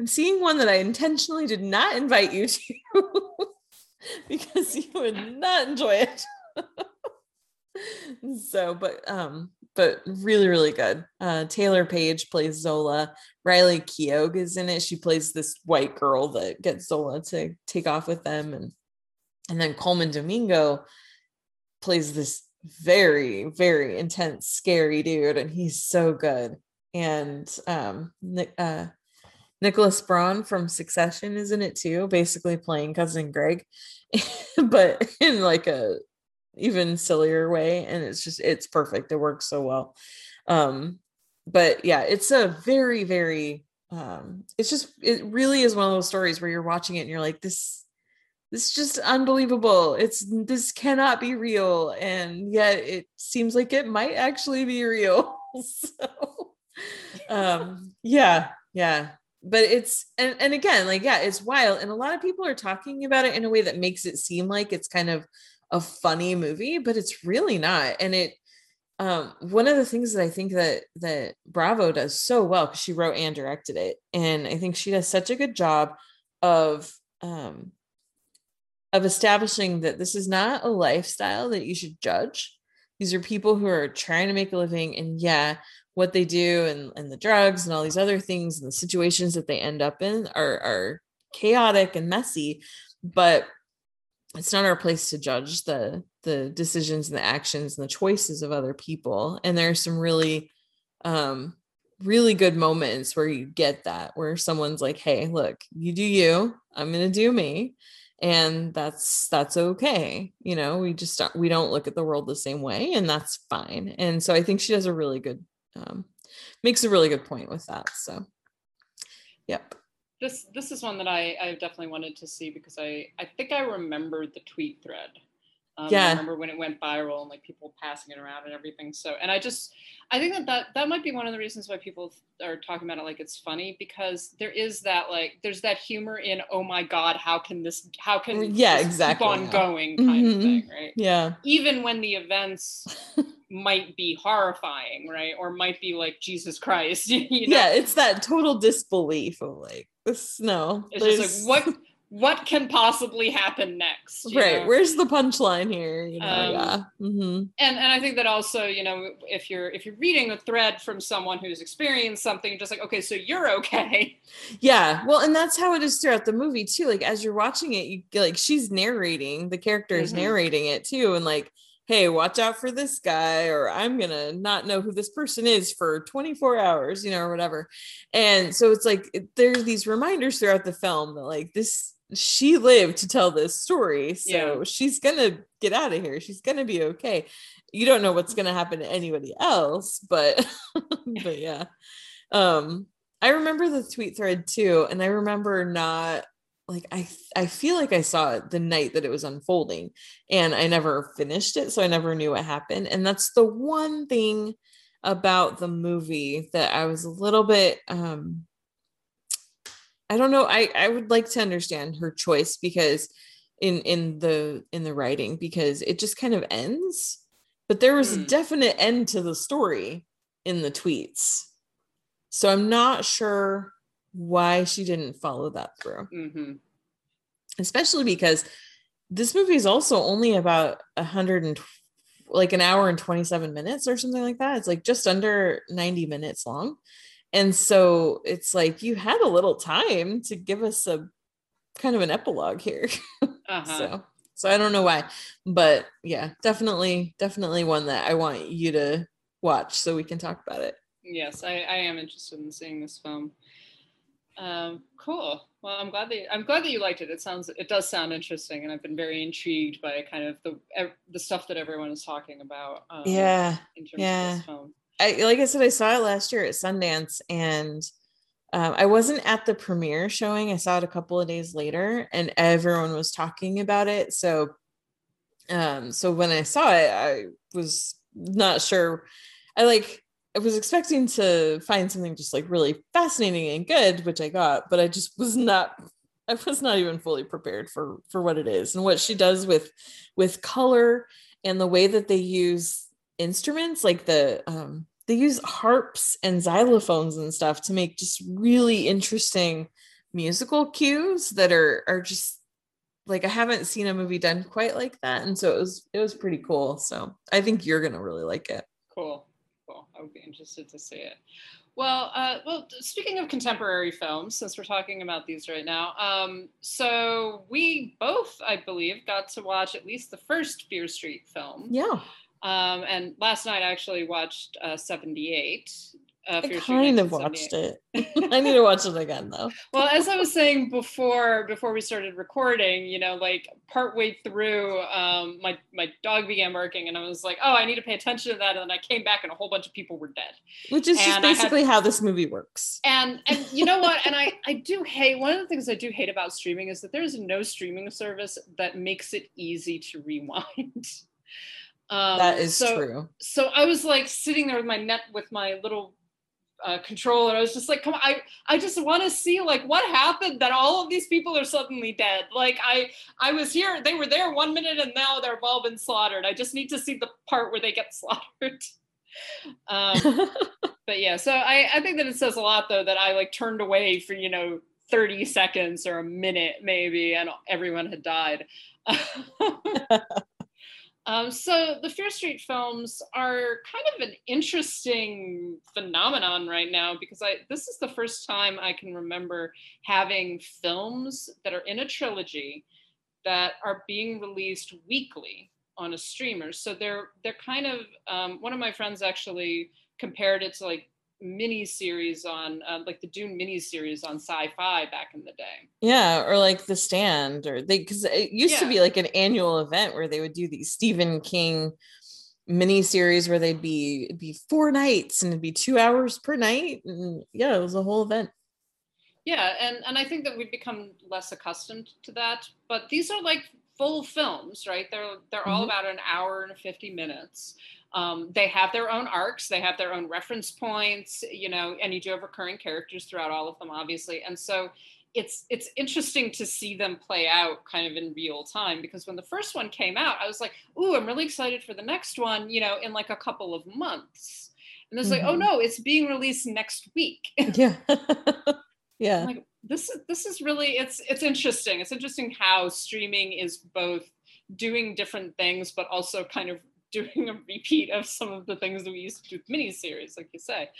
[SPEAKER 4] I'm seeing one that I intentionally did not invite you to *laughs* because you would not enjoy it. *laughs* so, but um, but really, really good. Uh, Taylour Paige plays Zola. Riley Keough is in it. She plays this white girl that gets Zola to take off with them, and and then Colman Domingo plays this very, very intense, scary dude, and he's so good. And um, uh, Nicholas Braun from Succession is in it too, basically playing cousin Greg, *laughs* but in like a even sillier way. And it's just it's perfect. It works so well. Um, but yeah, it's a very, very um, it's just it really is one of those stories where you're watching it and you're like, this this is just unbelievable. It's this cannot be real. And yet it seems like it might actually be real. *laughs* so um yeah, yeah but it's and, and again like yeah it's wild and a lot of people are talking about it in a way that makes it seem like it's kind of a funny movie but it's really not and it um one of the things that i think that that bravo does so well because she wrote and directed it and i think she does such a good job of um of establishing that this is not a lifestyle that you should judge. These are people who are trying to make a living and yeah what they do and, and the drugs and all these other things and the situations that they end up in are, are chaotic and messy but it's not our place to judge the the decisions and the actions and the choices of other people. And there are some really um really good moments where you get that where someone's like hey look you do you i'm to do me and that's that's okay. You know we just we don't look at the world the same way and that's fine. And so i think she does a really good um, makes a really good point with that. So, yep.
[SPEAKER 3] This this is one that I I definitely wanted to see because I I think I remember the tweet thread. Um, yeah. I remember when it went viral and like people passing it around and everything. So, and I just, I think that that, that might be one of the reasons why people are talking about it like it's funny because there is that like, there's that humor in, oh my God, how can this, how can
[SPEAKER 4] yeah, exactly,
[SPEAKER 3] keep on
[SPEAKER 4] yeah.
[SPEAKER 3] going kind mm-hmm. of thing, right?
[SPEAKER 4] Yeah.
[SPEAKER 3] Even when the events *laughs* might be horrifying, right? Or might be like Jesus Christ. *laughs* you know?
[SPEAKER 4] Yeah, it's that total disbelief of like this. No,
[SPEAKER 3] It's just like what *laughs* what can possibly happen next?
[SPEAKER 4] right?
[SPEAKER 3] know?
[SPEAKER 4] Where's the punchline here? You know,
[SPEAKER 3] Um,
[SPEAKER 4] yeah. hmm
[SPEAKER 3] and and I think that also, you know, if you're if you're reading a thread from someone who's experienced something, just like, okay, so you're okay.
[SPEAKER 4] Yeah, well, and that's how it is throughout the movie too. Like as you're watching it, you get like she's narrating, the character is
[SPEAKER 3] Mhm.
[SPEAKER 4] narrating it too, and like, hey, watch out for this guy, or I'm gonna not know who this person is for 24 hours, you know, or whatever. And so it's like there's these reminders throughout the film that like this she lived to tell this story, so
[SPEAKER 3] Yeah.
[SPEAKER 4] she's gonna get out of here. She's gonna be okay. You don't know what's gonna happen to anybody else, but *laughs* but yeah. Um, I remember the tweet thread too, and I remember not like I I feel like I saw it the night that it was unfolding, and I never finished it, so I never knew what happened. And that's the one thing about the movie that I was a little bit um I don't know. I I would like to understand her choice because in in the in the writing because it just kind of ends, but there was a
[SPEAKER 3] Hmm.
[SPEAKER 4] definite end to the story in the tweets. So I'm not sure why she didn't follow that through,
[SPEAKER 3] hmm
[SPEAKER 4] especially because this movie is also only about a hundred and like an hour and 27 minutes or something like that. It's like just under 90 minutes long. And so it's like you had a little time to give us a kind of an epilogue here. *laughs*
[SPEAKER 3] Uh-huh.
[SPEAKER 4] So so I don't know why. But yeah, definitely, definitely one that I want you to watch so we can talk about it.
[SPEAKER 3] Yes, I, I am interested in seeing this film. Um, cool. Well, I'm glad that I'm glad that you liked it. It sounds it does sound interesting, and I've been very intrigued by kind of the the stuff that everyone is talking about. Um,
[SPEAKER 4] Yeah.
[SPEAKER 3] in terms of
[SPEAKER 4] yeah. I like I said, I saw it last year at Sundance, and um, I wasn't at the premiere showing. I saw it a couple of days later, and everyone was talking about it. So, um, so when I saw it, I was not sure. I like I was expecting to find something just like really fascinating and good, which I got, but I just was not. I was not even fully prepared for for what it is and what she does with with color and the way that they use instruments like the um they use harps and xylophones and stuff to make just really interesting musical cues that are are just like I haven't seen a movie done quite like that and so it was it was pretty cool so I think you're going to really like it
[SPEAKER 3] Cool, cool. I would be interested to see it. Well, uh, well. Speaking of contemporary films, since we're talking about these right now, um, so we both, I believe, got to watch at least the first Fear Street film.
[SPEAKER 4] yeah
[SPEAKER 3] Um, and last night I actually watched uh, 78. Uh,
[SPEAKER 4] I kind of watched it *laughs* *laughs* I need to watch it again though
[SPEAKER 3] Well, as I was saying before, before we started recording, you know, like partway through, um, my my dog began barking, and I was like, "Oh, I need to pay attention to that." And then I came back, and a whole bunch of people were dead.
[SPEAKER 4] which is just
[SPEAKER 3] And had-
[SPEAKER 4] basically how this movie works
[SPEAKER 3] And and you know what? And I I do hate one of the things I do hate about streaming is that there is no streaming service that makes it easy to rewind. *laughs* Um,
[SPEAKER 4] that is
[SPEAKER 3] so-
[SPEAKER 4] true
[SPEAKER 3] so I was like sitting there with my net with my little uh, control and I was just like, come on, I I just want to see like what happened that all of these people are suddenly dead. Like I I was here, they were there one minute, and now they've all been slaughtered. I just need to see the part where they get *laughs* slaughtered. Um, *laughs* but yeah, so I I think that it says a lot though that I like turned away for you know. 30 seconds or a minute maybe and everyone had died *laughs* Um, so the Fear Street films are kind of an interesting phenomenon right now because I this is the first time I can remember having films that are in a trilogy that are being released weekly on a streamer. So they're they're kind of um, one of my friends actually compared it to like mini series on uh, like the Dune mini series on Sci-Fi back in the day.
[SPEAKER 4] Yeah, or like the stand, or they because it used to be like an annual event where they would do these Stephen King mini series where they'd be it'd be four nights and it'd be two hours per night. And yeah, it was a whole event.
[SPEAKER 3] Yeah, and and I think that we've become less accustomed to that. But these are like full films, right? They're they're all
[SPEAKER 4] Mhm.
[SPEAKER 3] about an hour and 50 minutes. Um, they have their own arcs, they have their own reference points, you know, and you do have recurring characters throughout all of them, obviously. And so it's it's interesting to see them play out kind of in real time because when the first one came out, I was like, "Ooh, I'm really excited for the next one," you know, in like a couple of months. And it's like, "Oh
[SPEAKER 4] Mhm.
[SPEAKER 3] no, it's being released next week." *laughs*
[SPEAKER 4] Yeah. *laughs* yeah.
[SPEAKER 3] like this is this is really it's it's interesting. It's interesting how streaming is both doing different things, but also kind of doing a repeat of some of the things that we used to do with miniseries, like you say.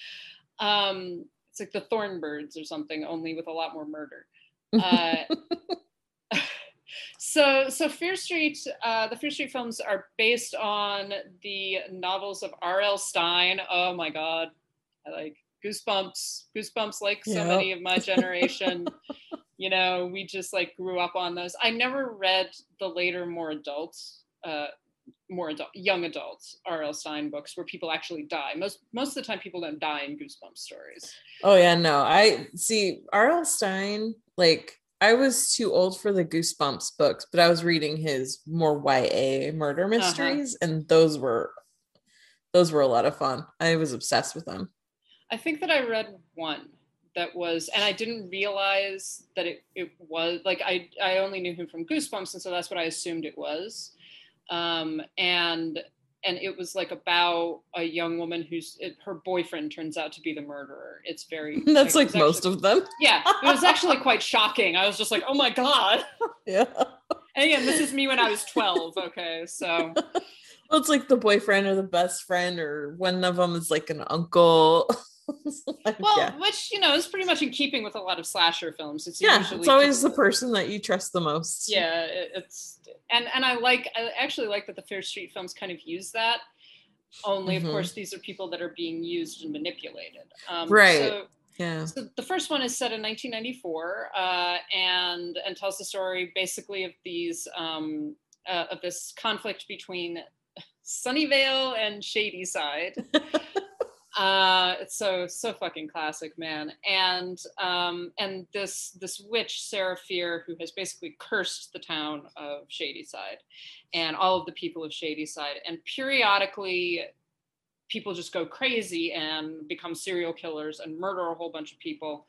[SPEAKER 3] Um, it's like the Thorn Birds or something, only with a lot more murder. Uh, *laughs* so, so Fear Street, uh, the Fear Street films are based on the novels of R.L. Stine. Oh my God, I like Goosebumps, Goosebumps, like so
[SPEAKER 4] Yep.
[SPEAKER 3] many of my generation. you know, we just like grew up on those. I never read the later, more adult, uh, more adult, young adults R.L. Stine books where people actually die. Most most of the time, people don't die in Goosebumps stories.
[SPEAKER 4] Oh yeah, no. I see R.L. Stine, like I was too old for the Goosebumps books, but I was reading his more YA murder uh-huh. mysteries, and those were those were a lot of fun. I was obsessed with them.
[SPEAKER 3] I think that I read one that was, and I didn't realize that it, it was like I I only knew him from Goosebumps, and so that's what I assumed it was. Um, and and it was like about a young woman who's it, her boyfriend turns out to be the murderer. It's very *laughs*
[SPEAKER 4] That's
[SPEAKER 3] it
[SPEAKER 4] like most
[SPEAKER 3] actually-
[SPEAKER 4] of them.
[SPEAKER 3] Yeah, it was actually *laughs* quite shocking. I was just like, oh my god.
[SPEAKER 4] Yeah. *laughs*
[SPEAKER 3] And again, this is me when I was twelve. Okay, so
[SPEAKER 4] Well, it's like the boyfriend or the best friend, or one of them is like an uncle. *laughs* Like,
[SPEAKER 3] well,
[SPEAKER 4] yeah.
[SPEAKER 3] which you know is pretty much in keeping with a lot of slasher films. It's
[SPEAKER 4] yeah,
[SPEAKER 3] usually
[SPEAKER 4] it's always the person that you trust the most.
[SPEAKER 3] yeah it- it's and and i like i actually like that the fear street films kind of use that only
[SPEAKER 4] Mhm.
[SPEAKER 3] of course these are people that are being used and manipulated um,
[SPEAKER 4] Right.
[SPEAKER 3] so,
[SPEAKER 4] Yeah.
[SPEAKER 3] so the first one is set in 1994 uh, and and tells the story basically of these um, uh, of this conflict between sunnyvale and shady side *laughs* uh it's so so fucking classic man. And um and this this witch Fier who has basically cursed the town of shadyside and all of the people of shadyside. And periodically people just go crazy and become serial killers and murder a whole bunch of people.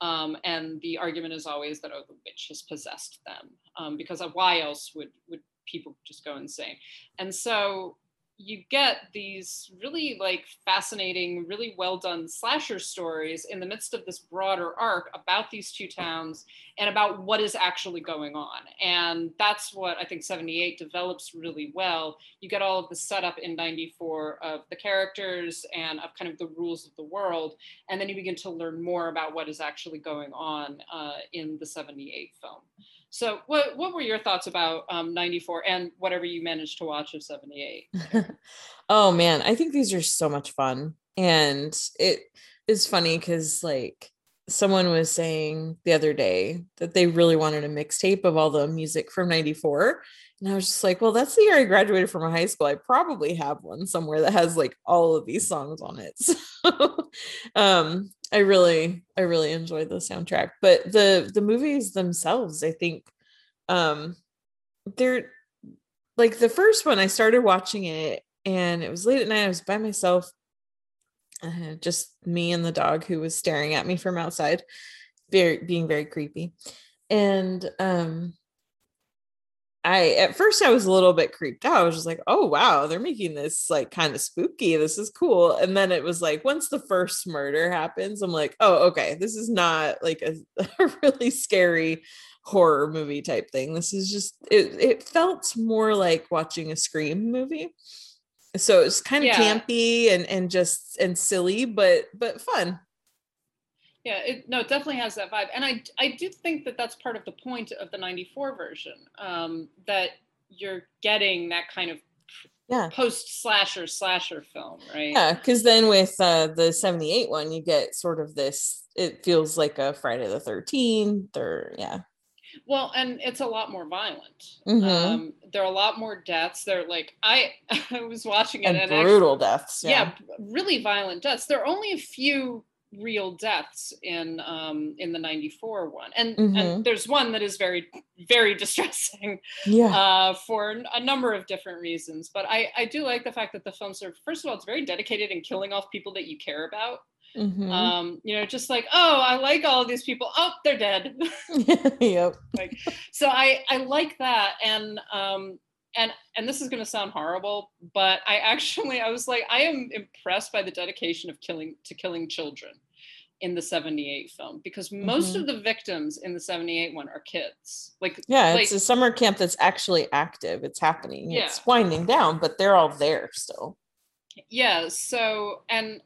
[SPEAKER 3] Um, and the argument is always that oh the witch has possessed them um, because why else would would people just go insane? And so you get these really like fascinating, really well done slasher stories in the midst of this broader arc about these two towns and about what is actually going on. And that's what I think 78 develops really well. You get all of the setup in 94 of the characters and of kind of the rules of the world. And then you begin to learn more about what is actually going on uh, in the 78 film. So, what, what were your thoughts about um, 94 and whatever you managed to watch of 78? *laughs*
[SPEAKER 4] oh man, I think these are so much fun. And it is funny because like someone was saying the other day that they really wanted a mixtape of all the music from 94. And I was just like, well, that's the year I graduated from high school. I probably have one somewhere that has like all of these songs on it. *laughs* So um I really, I really enjoyed the soundtrack. But the the movies themselves, I think um they're like the first one, I started watching it and it was late at night. I was by myself, uh, just me and the dog who was staring at me from outside, very being very creepy. And um, I at first I was a little bit creeped out. I was just like, "Oh wow, they're making this like kind of spooky. This is cool." And then it was like once the first murder happens, I'm like, "Oh okay, this is not like a, *laughs* a really scary." horror movie type thing. This is just it it felt more like watching a scream movie. So it's kind of
[SPEAKER 3] Yeah.
[SPEAKER 4] campy and and just and silly but but fun.
[SPEAKER 3] Yeah, it, no, it definitely has that vibe, and I I do think that that's part of the point of the '94 version um, that you're getting that kind of
[SPEAKER 4] Yeah.
[SPEAKER 3] post slasher slasher film, right?
[SPEAKER 4] Yeah, cuz then with uh the 78 one you get sort of this it feels like a Friday the 13th or yeah.
[SPEAKER 3] Well, and it's a lot more violent.
[SPEAKER 4] Mhm.
[SPEAKER 3] Um, there are a lot more deaths. They're like I *laughs* I was watching it
[SPEAKER 4] And
[SPEAKER 3] and
[SPEAKER 4] brutal
[SPEAKER 3] actually-
[SPEAKER 4] deaths.
[SPEAKER 3] yeah.
[SPEAKER 4] Yeah.
[SPEAKER 3] really violent deaths. There are only a few real deaths in um in the 94 one and
[SPEAKER 4] Mhm.
[SPEAKER 3] and there's one that is very very *laughs* distressing
[SPEAKER 4] Yeah.
[SPEAKER 3] uh for a number of different reasons but i i do like the fact that the films are first of all it's very dedicated in killing off people that you care about
[SPEAKER 4] Mhm.
[SPEAKER 3] Um, you know, just like, oh, I like all of these people. Oh, they're dead. *laughs* *laughs*
[SPEAKER 4] yep.
[SPEAKER 3] like, so I I like that, and um, and and this is going to sound horrible, but I actually I was like, I am impressed by the dedication of killing to killing children in the 78 film because most
[SPEAKER 4] Mhm.
[SPEAKER 3] of the victims in the 78 one are kids like
[SPEAKER 4] Yeah,
[SPEAKER 3] like,
[SPEAKER 4] it's a summer camp that's actually active. It's happening.
[SPEAKER 3] Yeah.
[SPEAKER 4] It's winding down, but they're all there still.
[SPEAKER 3] yeah so and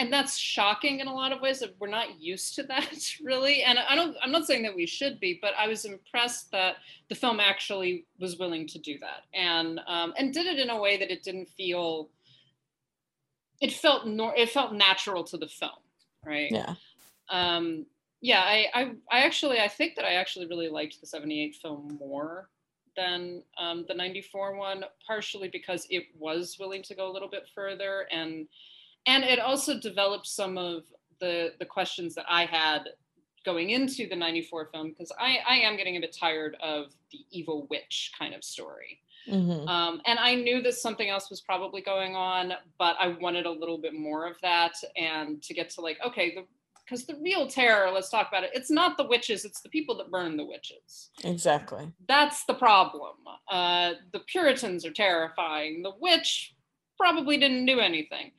[SPEAKER 3] and that's shocking in a lot of ways that we're not used to that *laughs* really and i don't i'm not saying that we should be but i was impressed that the film actually was willing to do that and um and did it in a way that it didn't feel it felt nor it felt natural to the film right
[SPEAKER 4] Yeah.
[SPEAKER 3] um yeah I, I i actually i think that i actually really liked the 78 film more than um, the 94 one partially because it was willing to go a little bit further and and it also developed some of the the questions that i had going into the 94 film because i i am getting a bit tired of the evil witch kind of story
[SPEAKER 4] Mhm.
[SPEAKER 3] um, and I knew that something else was probably going on, but I wanted a little bit more of that and to get to like, okay, the because the real terror, let's talk about it. It's not the witches, it's the people that burn the witches.
[SPEAKER 4] Exactly.
[SPEAKER 3] That's the problem. Uh, the Puritans are terrifying. The witch probably didn't do anything.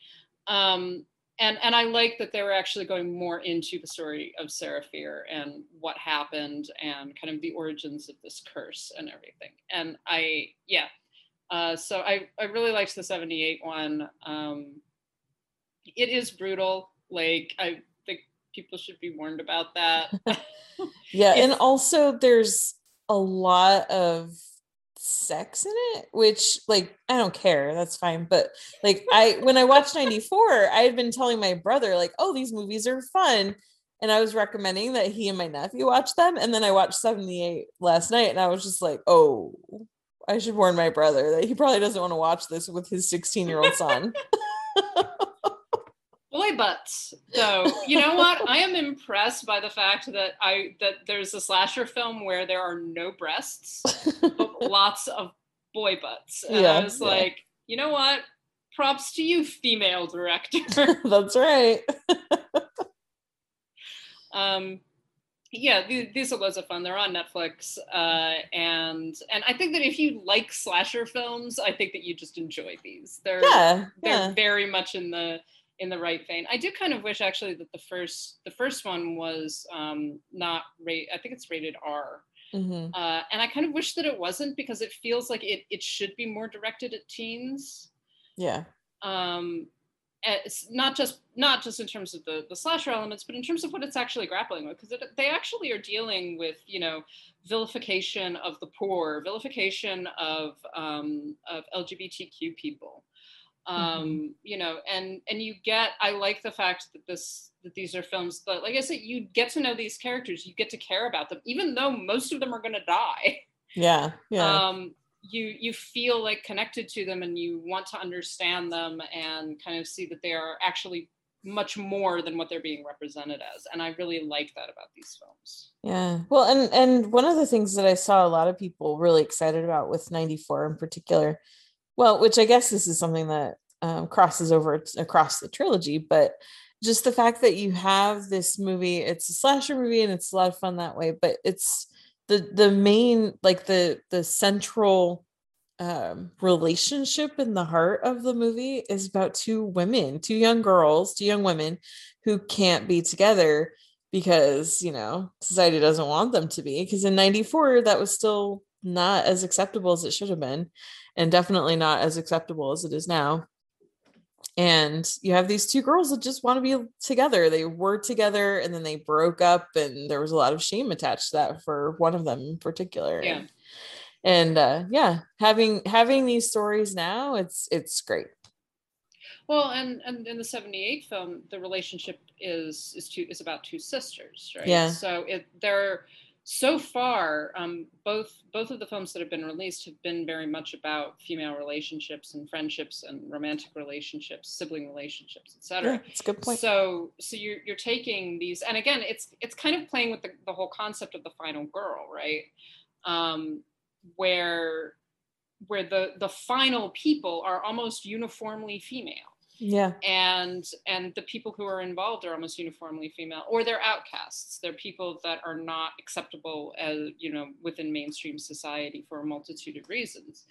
[SPEAKER 3] Um, and and I like that they were actually going more into the story of Sarah Fier and what happened and kind of the origins of this curse and everything. And I yeah, uh, so I I really liked the '78 one. Um, it is brutal. Like I think people should be warned about that. *laughs*
[SPEAKER 4] Yeah, and also there's a lot of sex in it, which like I don't care, that's fine. But like *laughs* I when I watched 94, I had been telling my brother, like, oh, these movies are fun. And I was recommending that he and my nephew watch them. And then I watched 78 last night and I was just like, oh, I should warn my brother that he probably doesn't want to watch this with his 16 year old son. *laughs* *laughs*
[SPEAKER 3] butts though you know what i am impressed by the fact that i that there's a slasher film where there are no breasts but *laughs* lots of boy butts and
[SPEAKER 4] Yeah,
[SPEAKER 3] i was
[SPEAKER 4] yeah.
[SPEAKER 3] like you know what props to you female director *laughs*
[SPEAKER 4] That's right.
[SPEAKER 3] um yeah these, these are loads of fun they're on netflix uh and and i think that if you like slasher films i think that you just enjoy these they're
[SPEAKER 4] Yeah.
[SPEAKER 3] they're
[SPEAKER 4] Yeah.
[SPEAKER 3] very much in the in the right vein. I do kind of wish actually that the first the first one was um, not rate. I think it's rated R,
[SPEAKER 4] Mhm.
[SPEAKER 3] uh, and I kind of wish that it wasn't because it feels like it it should be more directed at teens.
[SPEAKER 4] Yeah.
[SPEAKER 3] Um, it's not just not just in terms of the the slasher elements, but in terms of what it's actually grappling with, because they actually are dealing with you know vilification of the poor, vilification of um, of LGBTQ people um you know and and you get i like the fact that this that these are films but like i said you get to know these characters you get to care about them even though most of them are going to die
[SPEAKER 4] Yeah. *laughs* Yeah.
[SPEAKER 3] um you you feel like connected to them and you want to understand them and kind of see that they are actually much more than what they're being represented as and i really like that about these films
[SPEAKER 4] Yeah. Well, and and one of the things that I saw a lot of people really excited about with 94 in particular, well, which I guess this is something that um, crosses over t- across the trilogy, but just the fact that you have this movie, it's a slasher movie and it's a lot of fun that way, but it's the the main like the the central um relationship in the heart of the movie is about two women, two young girls, two young women who can't be together because you know society doesn't want them to be because in 94 that was still not as acceptable as it should have been and definitely not as acceptable as it is now. And you have these two girls that just want to be together. They were together and then they broke up and there was a lot of shame attached to that for one of them in particular.
[SPEAKER 3] Yeah.
[SPEAKER 4] and uh yeah having having these stories now it's it's great.
[SPEAKER 3] Well and and in the 78 film the relationship is is two is about two sisters right?
[SPEAKER 4] Yeah.
[SPEAKER 3] so it they're so far um both both of the films that have been released have been very much about female relationships and friendships and romantic relationships sibling relationships etc
[SPEAKER 4] yeah it's a good point.
[SPEAKER 3] So so you're you're taking these and again it's it's kind of playing with the, the whole concept of the final girl right? Um where where the the final people are almost uniformly female
[SPEAKER 4] Yeah.
[SPEAKER 3] and and the people who are involved are almost uniformly female or they're outcasts. They're people that are not acceptable as you know within mainstream society for a multitude of reasons.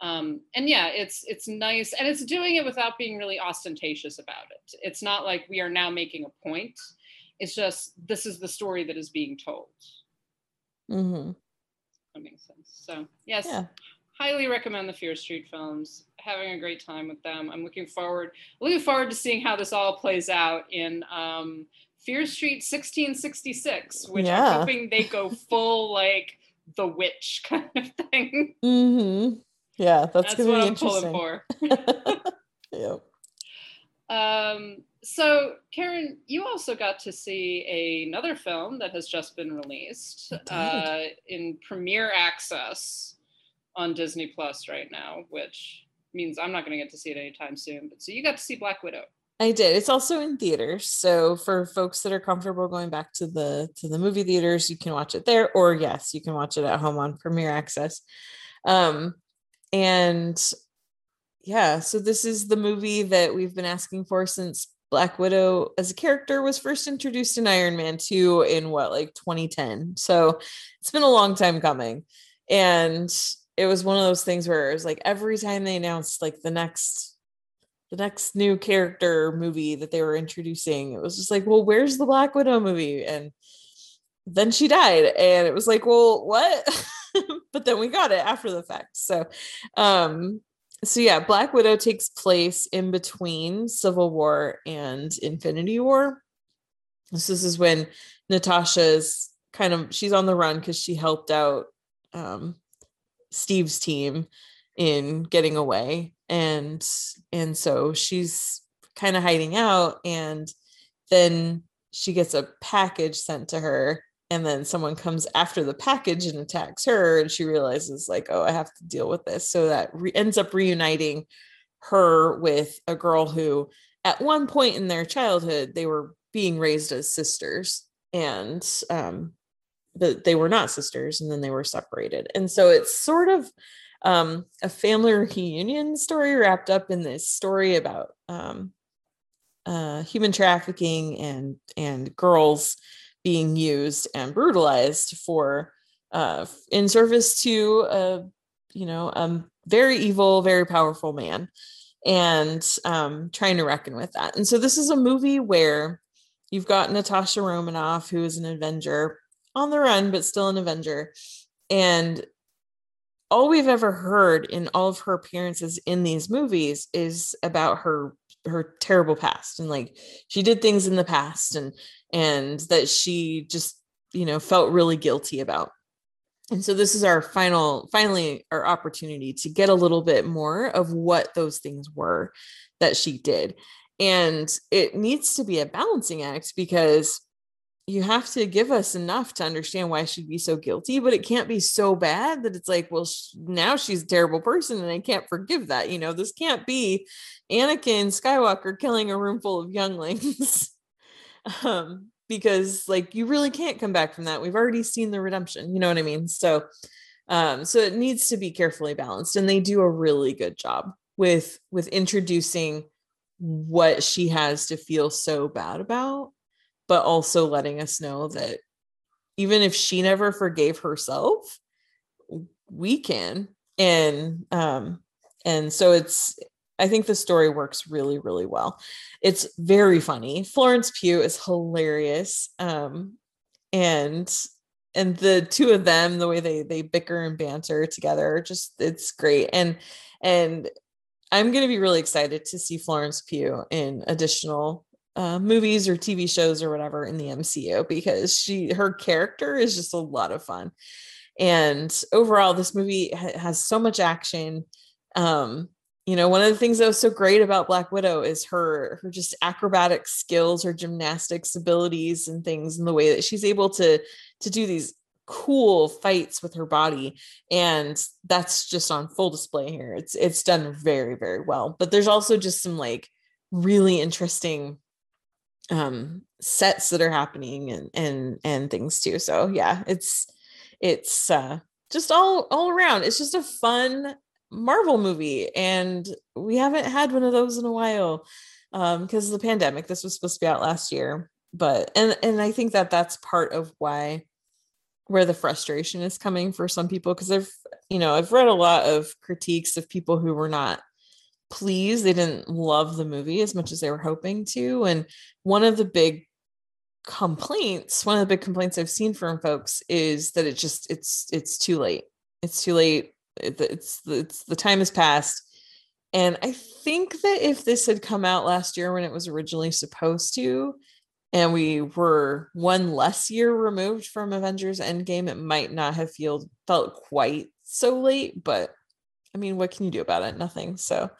[SPEAKER 3] Um, and yeah it's it's nice and it's doing it without being really ostentatious about it. It's not like we are now making a point. It's just this is the story that is being told.
[SPEAKER 4] Mm-hmm.
[SPEAKER 3] that makes sense. So yes.
[SPEAKER 4] Yeah.
[SPEAKER 3] Highly recommend the fear street films having a great time with them i'm looking forward looking forward to seeing how this all plays out in um, fear street 1666 which
[SPEAKER 4] Yeah.
[SPEAKER 3] i'm hoping they go full like the witch *laughs* kind of thing
[SPEAKER 4] Mm-hmm. Yeah, that's,
[SPEAKER 3] that's,
[SPEAKER 4] gonna
[SPEAKER 3] what
[SPEAKER 4] be
[SPEAKER 3] i'm pulling
[SPEAKER 4] interesting.
[SPEAKER 3] for *laughs*
[SPEAKER 4] Yep.
[SPEAKER 3] um, so karen you also got to see another film that has just been released uh, in premiere access on disney plus right now which means i'm not going to get to see it anytime soon but so you got to see black widow
[SPEAKER 4] I did. It's also in theaters. So for folks that are comfortable going back to the to the movie theaters, you can watch it there or yes, you can watch it at home on Premiere Access. Um and yeah, so this is the movie that we've been asking for since Black Widow as a character was first introduced in Iron Man 2 in what like 2010. So it's been a long time coming. And it was one of those things where it was like every time they announced like the next the next new character movie that they were introducing. It was just like, well, where's the Black Widow movie? And then she died, and it was like, well, what? *laughs* but then we got it after the fact. So, um, so yeah, Black Widow takes place in between Civil War and Infinity War. So this is when Natasha's kind of she's on the run because she helped out um, Steve's team in getting away and and so she's kind of hiding out and then she gets a package sent to her and then someone comes after the package and attacks her and she realizes like oh i have to deal with this. So that re- ends up reuniting her with a girl who at one point in their childhood they were being raised as sisters and um but they were not sisters and then they were separated and so it's sort of um, a family *laughs* reunion story wrapped up in this story about um, uh, human trafficking and and girls being used and brutalized for uh, in service to a you know a very evil, very powerful man, and um, trying to reckon with that. And so this is a movie where you've got Natasha Romanoff, who is an Avenger on the run, but still an Avenger, and all we've ever heard in all of her appearances in these movies is about her her terrible past and like she did things in the past and and that she just you know felt really guilty about. And so this is our final finally our opportunity to get a little bit more of what those things were that she did. And it needs to be a balancing act because you have to give us enough to understand why she'd be so guilty, but it can't be so bad that it's like, well, sh- now she's a terrible person and I can't forgive that. You know, this can't be Anakin Skywalker killing a room full of younglings. *laughs* um, because like you really can't come back from that. We've already seen the redemption, you know what I mean? So um, so it needs to be carefully balanced, and they do a really good job with with introducing what she has to feel so bad about but also letting us know that even if she never forgave herself we can. And um and so it's i think the story works really really well. It's very funny. Florence pugh is hilarious um and and the two of them the way they they bicker and banter together just it's great. And and i'm going to be really excited to see florence pugh in additional uh, movies or TV shows or whatever in the MCU because she her character is just a lot of fun. And overall, this movie ha- has so much action. Um, you know, one of the things that was so great about Black Widow is her her just acrobatic skills, her gymnastics abilities, and things, and the way that she's able to to do these cool fights with her body and that's just on full display here it's it's done very very well but there's also just some like really interesting um sets that are happening and and and things too. So yeah it's it's uh just all all around. It's just a fun marvel movie and we haven't had one of those in a while um because of the pandemic. This was supposed to be out last year but and and i think that that's part of why where the frustration is coming for some people because i've you know i've read a lot of critiques of people who were not pleased they didn't love the movie as much as they were hoping to. And one of the big complaints one of the big complaints i've seen from folks is that it just it's it's too late. It's too late. It, it's it's the time has passed. And i think that if this had come out last year when it was originally supposed to and we were one less year removed from avengers endgame it might not have feel, felt quite so late but i mean what can you do about it? Nothing. So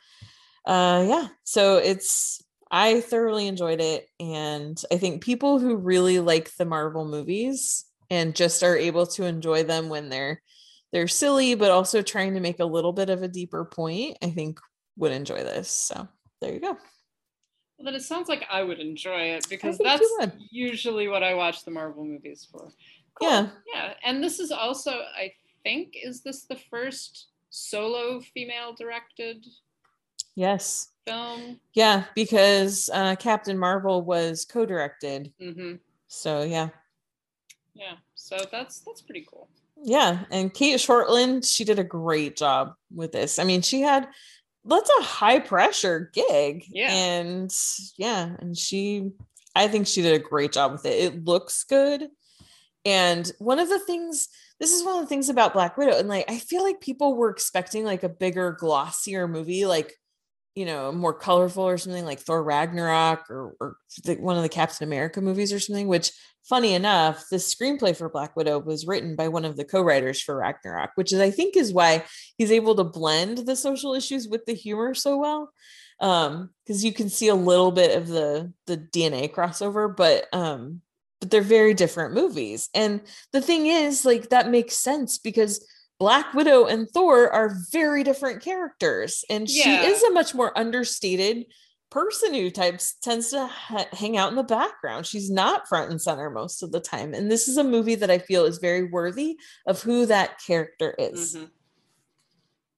[SPEAKER 4] uh yeah so it's I thoroughly enjoyed it. And I think people who really like the Marvel movies and just are able to enjoy them when they're they're silly, but also trying to make a little bit of a deeper point, I think would enjoy this. So there you go.
[SPEAKER 3] Well, then it sounds like I would enjoy it because that's usually what I watch the Marvel movies for.
[SPEAKER 4] Cool. Yeah.
[SPEAKER 3] Yeah. And this is also, I think, is this the first solo female directed
[SPEAKER 4] Yes.
[SPEAKER 3] Film.
[SPEAKER 4] Yeah, because uh, Captain Marvel was co-directed.
[SPEAKER 3] Mm-hmm.
[SPEAKER 4] So yeah.
[SPEAKER 3] Yeah. So that's that's pretty cool.
[SPEAKER 4] Yeah, and Cate Shortland, she did a great job with this. I mean, she had that's a high pressure gig.
[SPEAKER 3] Yeah.
[SPEAKER 4] And yeah, and she I think she did a great job with it. It looks good. And one of the things this is one of the things about Black Widow and like I feel like people were expecting like a bigger glossier movie like you know, more colorful or something like Thor Ragnarok or, or the, one of the Captain America movies or something, which funny enough, the screenplay for Black Widow was written by one of the co-writers for Ragnarok, which is I think is why he's able to blend the social issues with the humor so well. Um, because you can see a little bit of the the DNA crossover, but um, but they're very different movies. And the thing is, like that makes sense because Black Widow and Thor are very different characters, and yeah. she is a much more understated person who types tends to ha- hang out in the background. She's not front and center most of the time, and this is a movie that I feel is very worthy of who that character is.
[SPEAKER 3] Mm-hmm.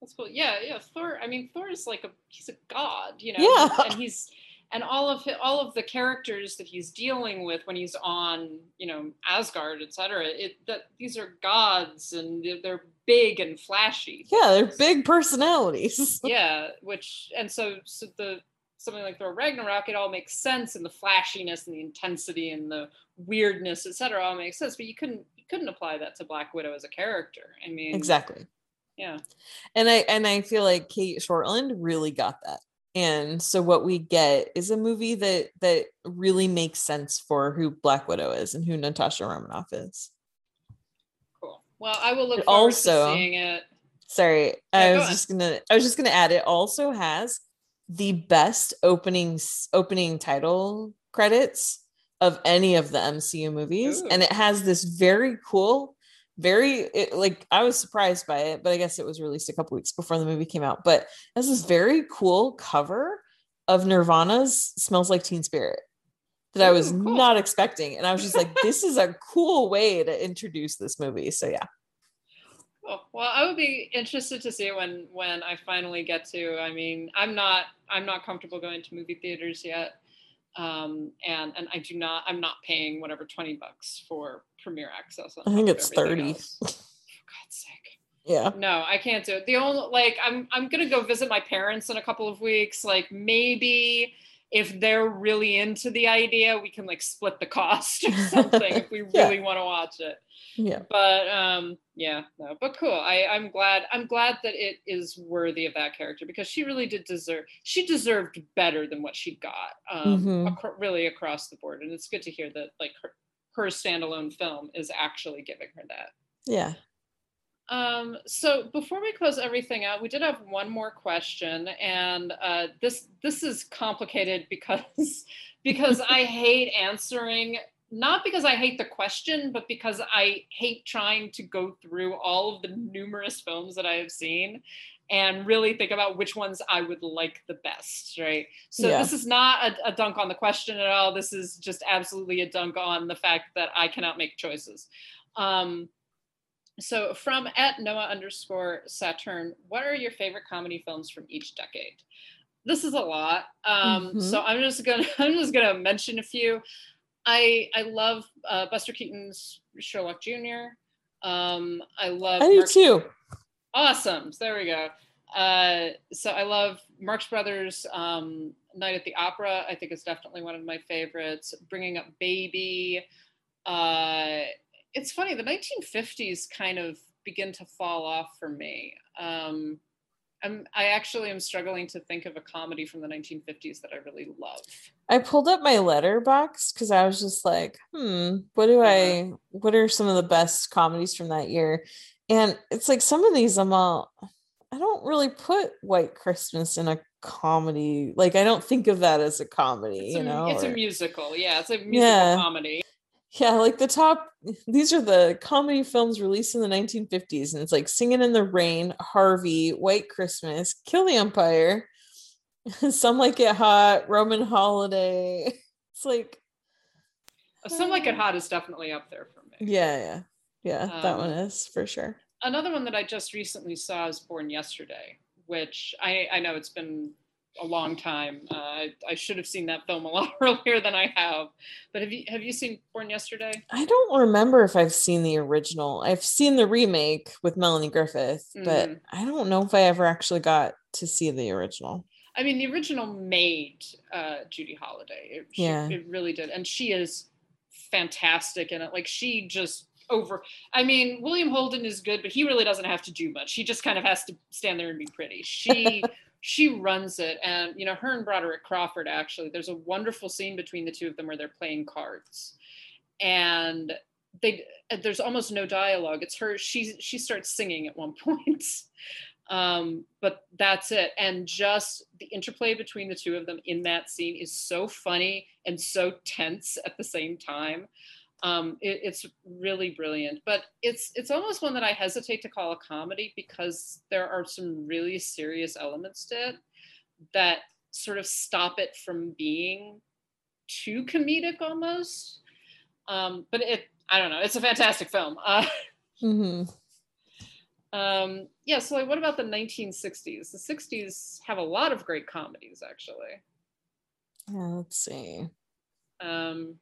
[SPEAKER 3] That's cool. Yeah, yeah. Thor. I mean, Thor is like a he's a god, you know.
[SPEAKER 4] Yeah.
[SPEAKER 3] And he's and all of his, all of the characters that he's dealing with when he's on you know Asgard, etc. It that these are gods and they're big and flashy.
[SPEAKER 4] Yeah, they're big personalities. *laughs*
[SPEAKER 3] yeah, which and so so the something like Thor Ragnarok, it all makes sense and the flashiness and the intensity and the weirdness, etc. all makes sense. But you couldn't you couldn't apply that to Black Widow as a character. I mean,
[SPEAKER 4] exactly.
[SPEAKER 3] Yeah,
[SPEAKER 4] and I and I feel like Cate Shortland really got that and so what we get is a movie that that really makes sense for who black widow is and who natasha romanoff is.
[SPEAKER 3] Cool. Well i will look forward also, to seeing it.
[SPEAKER 4] sorry yeah, i was just gonna i was just gonna add it also has the best opening opening title credits of any of the mcu movies. Ooh. and it has this very cool very it, like I was surprised by it, but I guess it was released a couple weeks before the movie came out. But this very cool cover of Nirvana's "Smells Like Teen Spirit" that Ooh, I was cool. not expecting, and I was just like, *laughs* "This is a cool way to introduce this movie." So yeah.
[SPEAKER 3] Well, I would be interested to see when when I finally get to. I mean, I'm not I'm not comfortable going to movie theaters yet um, and and I do not I'm not paying whatever twenty bucks for premiere access.
[SPEAKER 4] I think it's thirty. *laughs*
[SPEAKER 3] For God's sake.
[SPEAKER 4] Yeah.
[SPEAKER 3] No, I can't do it. The only like I'm I'm gonna go visit my parents in a couple of weeks. Like maybe if they're really into the idea, we can like split the cost or *laughs* something if we really yeah. want to watch it.
[SPEAKER 4] Yeah.
[SPEAKER 3] But um yeah, no, but cool. I I'm glad I'm glad that it is worthy of that character because she really did deserve she deserved better than what she got. Um mm-hmm. ac- really across the board and it's good to hear that like her her standalone film is actually giving her that.
[SPEAKER 4] Yeah.
[SPEAKER 3] Um, so before we close everything out, we did have one more question, and uh, this this is complicated because *laughs* because I *laughs* hate answering not because I hate the question, but because I hate trying to go through all of the numerous films that I have seen and really think about which ones I would like the best, right? So yeah. this is not a, a, dunk on the question at all. This is just absolutely a dunk on the fact that I cannot make choices. Um, so from at Noah underscore Saturn, what are your favorite comedy films from each decade? this is a lot. Um,
[SPEAKER 4] Mhm.
[SPEAKER 3] So I'm just gonna *laughs* I'm just gonna mention a few. I I love uh, Buster Keaton's Sherlock Jr. Um, I love
[SPEAKER 4] I do
[SPEAKER 3] Marx-
[SPEAKER 4] too.
[SPEAKER 3] Awesome. So there we go. Uh, so I love Marx Brothers um, Night at the Opera. I think it's definitely one of my favorites. Bringing Up Baby. Uh, it's funny. The 1950s kind of begin to fall off for me. Um, I'm, I actually am struggling to think of a comedy from the 1950s that I really love.
[SPEAKER 4] I pulled up my Letterboxd because I was just like, hmm, what do I what are some of the best comedies from that year? And it's like some of these I'm all I don't really put White Christmas in a comedy. Like I don't think of that as a comedy,
[SPEAKER 3] It's,
[SPEAKER 4] you
[SPEAKER 3] a,
[SPEAKER 4] know.
[SPEAKER 3] it's a musical. Yeah, it's a musical
[SPEAKER 4] Yeah.
[SPEAKER 3] comedy.
[SPEAKER 4] Yeah, like the top, these are the comedy films released in the 1950s, and it's like Singing in the Rain, Harvey, White Christmas, Kill the Umpire, *laughs* Some Like It Hot, Roman Holiday. *laughs* It's like,
[SPEAKER 3] Some Like It um Hot is definitely up there for me.
[SPEAKER 4] yeah, yeah, yeah, that one
[SPEAKER 3] Um,
[SPEAKER 4] is for sure.
[SPEAKER 3] another one that I just recently saw is Born Yesterday, which I, I know it's been a long time. Uh, I, I should have seen that film a *laughs* lot earlier than I have. But have you have you seen Born Yesterday?
[SPEAKER 4] I don't remember if I've seen the original. I've seen the remake with Melanie Griffith, but
[SPEAKER 3] Mhm.
[SPEAKER 4] I don't know if I ever actually got to see the original.
[SPEAKER 3] I mean, the original made uh, Judy Holliday. It, she-
[SPEAKER 4] Yeah.
[SPEAKER 3] it really did, and she is fantastic in it. Like she just over. I mean, William Holden is good, but he really doesn't have to do much. He just kind of has to stand there and be pretty. She *laughs* she runs it, and you know, her and Broderick Crawford actually. There's a wonderful scene between the two of them where they're playing cards, and they there's almost no dialogue. It's her. She she starts singing at one *laughs* point. um but that's it and just the interplay between the two of them in that scene is so funny and so tense at the same time um it, it's really brilliant but it's it's almost one that i hesitate to call a comedy because there are some really serious elements to it that sort of stop it from being too comedic almost um but it i don't know it's a fantastic film *laughs* uh
[SPEAKER 4] mm-hmm.
[SPEAKER 3] um, yeah, so like, what about the 1960s? The 60s have a lot of great comedies, actually.
[SPEAKER 4] Yeah, let's see.
[SPEAKER 3] Um,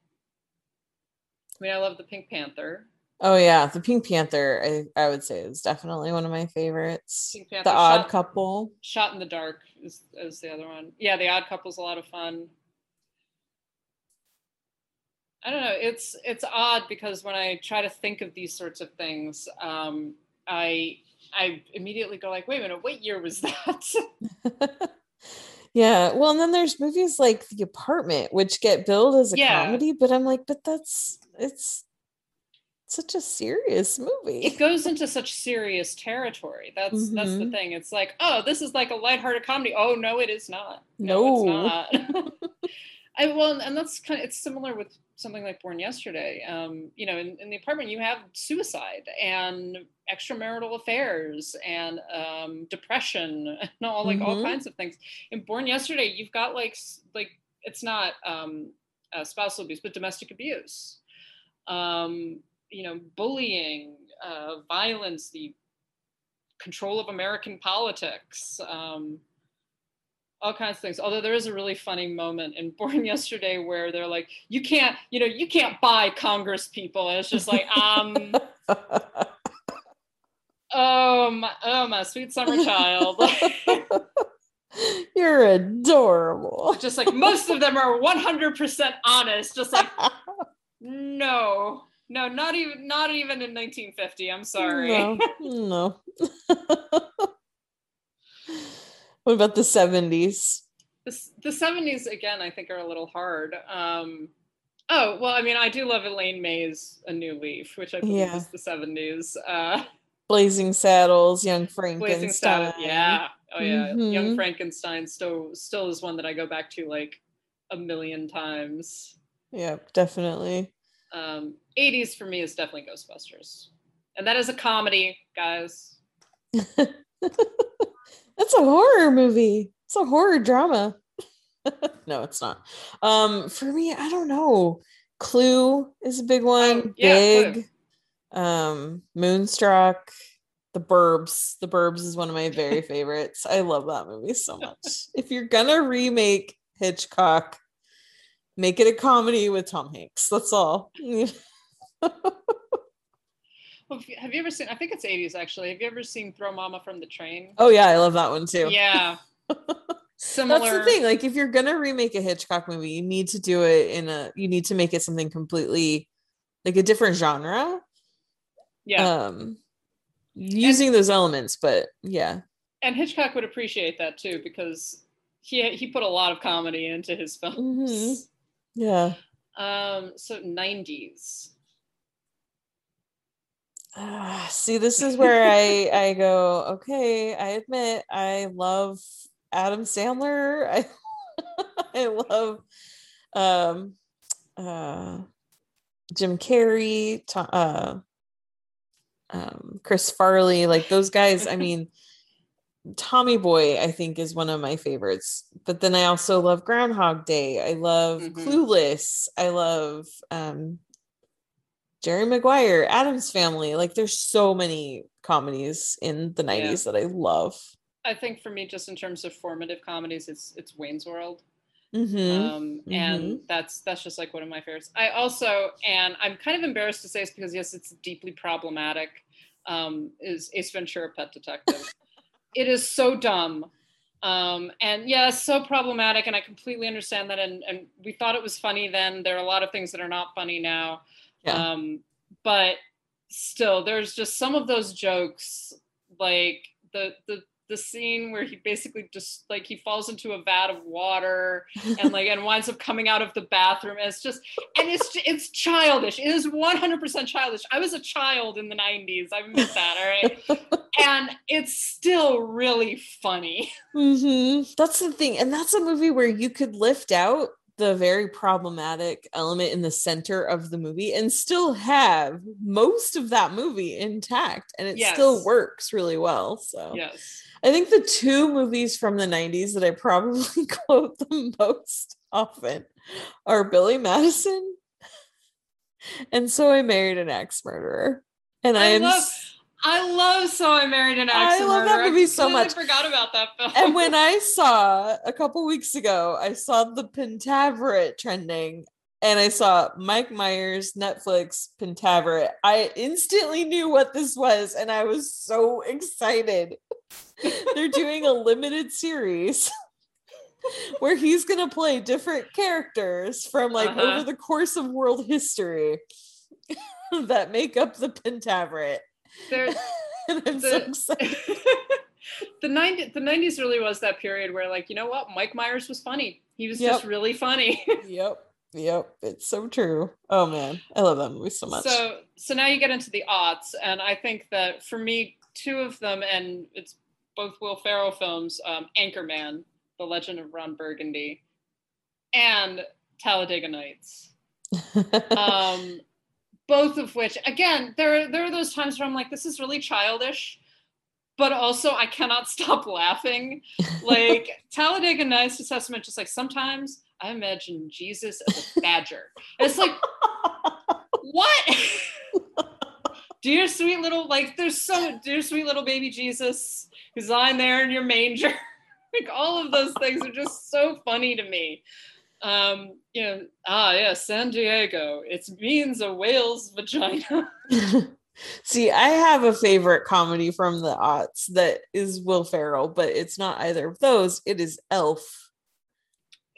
[SPEAKER 3] I mean, I love the Pink Panther.
[SPEAKER 4] Oh yeah, the Pink Panther. I, I would say is definitely one of my favorites. The Odd
[SPEAKER 3] Shot,
[SPEAKER 4] Couple.
[SPEAKER 3] Shot in the Dark is, is the other one. Yeah, The Odd Couple's a lot of fun. I don't know. It's it's odd because when I try to think of these sorts of things, um, I I immediately go like, wait a minute, what year was that? *laughs*
[SPEAKER 4] yeah. Well, and then there's movies like The Apartment, which get billed as a
[SPEAKER 3] Yeah.
[SPEAKER 4] comedy, but I'm like, but that's it's such a serious movie.
[SPEAKER 3] it goes into such serious territory. That's that's the
[SPEAKER 4] Mhm.
[SPEAKER 3] thing. It's like, oh, this is like a lighthearted comedy. Oh no, it is not. No, it's not. *laughs* *laughs* I well, and that's kind of it's similar with something like Born Yesterday. Um, you know, in, in the apartment you have suicide and extramarital affairs and um, depression *laughs* and all like all
[SPEAKER 4] Mhm.
[SPEAKER 3] kinds of things. In Born Yesterday, you've got like like it's not um, uh, spousal abuse, but domestic abuse. Um, you know, bullying, uh, violence, the control of American politics, um, all kinds of things. Although there is a really funny moment in *laughs* Born Yesterday where they're like, "You can't, you know, you can't buy Congress people," and it's just like, um, oh my, oh my sweet summer child. *laughs*
[SPEAKER 4] You're adorable.
[SPEAKER 3] just like most of them are 100% honest. Just like, *laughs* no, no, not even, not even in 1950. I'm sorry.
[SPEAKER 4] No, no. *laughs* what about the 70s?
[SPEAKER 3] the, the 70s again i think are a little hard um oh well i mean i do love elaine may's a new leaf which i believe
[SPEAKER 4] Yeah.
[SPEAKER 3] is the 70s uh
[SPEAKER 4] Blazing Saddles, Young Frankenstein.
[SPEAKER 3] blazing saddle yeah oh yeah young
[SPEAKER 4] Mhm.
[SPEAKER 3] frankenstein still still is one that i go back to like a million times
[SPEAKER 4] Yep, definitely.
[SPEAKER 3] um 80s for me is definitely ghostbusters and that is a comedy guys *laughs*
[SPEAKER 4] That's a horror movie. It's a horror drama. *laughs* no, it's not. Um, for me, I don't know. Clue is a big one.
[SPEAKER 3] Oh, yeah, Clue.
[SPEAKER 4] big. Um, Moonstruck. The Burbs. The Burbs is one of my very *laughs* favorites. I love that movie so much. If you're gonna remake Hitchcock, make it a comedy with Tom Hanks. That's all. *laughs*
[SPEAKER 3] Well, have you ever seen? I think it's 80s actually. Have you ever seen Throw Mama from the Train?
[SPEAKER 4] oh yeah, I love that one too.
[SPEAKER 3] Yeah. Similar. *laughs*
[SPEAKER 4] That's the thing. Like if you're gonna remake a Hitchcock movie, you need to do it in a you need to make it something completely like a different genre.
[SPEAKER 3] Yeah.
[SPEAKER 4] Um using those elements, but yeah.
[SPEAKER 3] and Hitchcock would appreciate that too because he he put a lot of comedy into his films.
[SPEAKER 4] Mhm. Yeah.
[SPEAKER 3] Um, so 90s.
[SPEAKER 4] Ah, see, this is where I *laughs* I go, okay, I admit I love Adam Sandler. I *laughs* I love um uh Jim Carrey, uh um Chris Farley, like those guys, I mean Tommy Boy, I think, is one of my favorites. But then I also love Groundhog Day. I love
[SPEAKER 3] Mhm.
[SPEAKER 4] Clueless. I love um Jerry Maguire, Addams Family. Like there's so many comedies in the 90s that I love.
[SPEAKER 3] I think for me, just in terms of formative comedies, it's it's Wayne's World.
[SPEAKER 4] Mhm.
[SPEAKER 3] Um, and that's that's just like one of my favorites. I also, and I'm kind of embarrassed to say this because yes, it's deeply problematic. Um, is Ace Ventura: Pet Detective? *laughs* it is so dumb, um, and yeah, so problematic. And I completely understand that. And and we thought it was funny then. There are a lot of things that are not funny now.
[SPEAKER 4] Yeah.
[SPEAKER 3] Um, but still, there's just some of those jokes, like the the the scene where he basically just like he falls into a vat of water *laughs* and like and winds up coming out of the bathroom. And it's just and it's it's childish. It is 100% childish. I was a child in the 90s. I admit that. All right, *laughs* and it's still really funny.
[SPEAKER 4] Mhm. That's the thing. And that's a movie where you could lift out the very problematic element in the center of the movie and still have most of that movie intact and it still works really well. So
[SPEAKER 3] Yes.
[SPEAKER 4] I think the two movies from the 90s that I probably *laughs* quote the most often are Billy Madison and So I Married an axe murderer And I,
[SPEAKER 3] I
[SPEAKER 4] am
[SPEAKER 3] love I love So I Married an
[SPEAKER 4] actor.
[SPEAKER 3] I
[SPEAKER 4] love that movie so much.
[SPEAKER 3] forgot about that film.
[SPEAKER 4] and when *laughs* I saw a couple weeks ago, I saw the Pentaverate trending and I saw Mike Myers Netflix Pentaverate. I instantly knew what this was and I was so excited. *laughs* They're doing a limited series *laughs* where he's going to play different characters from like
[SPEAKER 3] Uh-huh.
[SPEAKER 4] over the course of world history that make up the Pentaverate.
[SPEAKER 3] There, *laughs*
[SPEAKER 4] And I'm so
[SPEAKER 3] the,
[SPEAKER 4] excited. *laughs*
[SPEAKER 3] the 90s really was that period where like you know what? Mike myers was funny. He was just really funny. *laughs*
[SPEAKER 4] Yep. Yep. It's so true. Oh man. I love that movie so much.
[SPEAKER 3] So so now you get into the aughts and i think that for me two of them and it's both will ferrell films um, anchorman the legend of ron burgundy and talladega nights. Um, both of which again there there are those times where i'm like this is really childish but also i cannot *laughs* stop laughing. Like *laughs* talladega nights is testament just like sometimes i imagine jesus as a badger. And it's like what? *laughs* Dear sweet little like there's so dear sweet little baby jesus who's lying there in your manger. Like all of those things are just so funny to me um you know ah yeah san diego. It means a whale's vagina. *laughs* *laughs*
[SPEAKER 4] See i have a favorite comedy from the aughts that is will ferrell but it's not either of those. It is elf.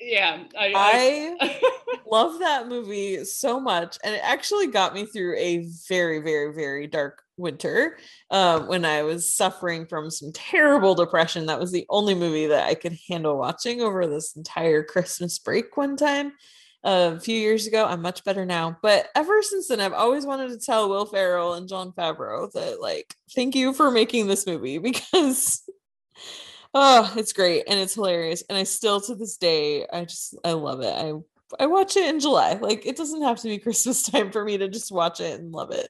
[SPEAKER 3] Yeah i,
[SPEAKER 4] i
[SPEAKER 3] I *laughs*
[SPEAKER 4] love that movie so much and it actually got me through a very very very dark winter um, when i was suffering from some terrible depression that was the only movie that i could handle watching over this entire christmas break one time uh, a few years ago i'm much better now but ever since then i've always wanted to tell will ferrell and jon favreau that like thank you for making this movie *laughs* because oh it's great and it's hilarious and i still to this day i just i love it i I watch it in July. Like it doesn't have to be Christmas *laughs* time for me to just watch it and love it.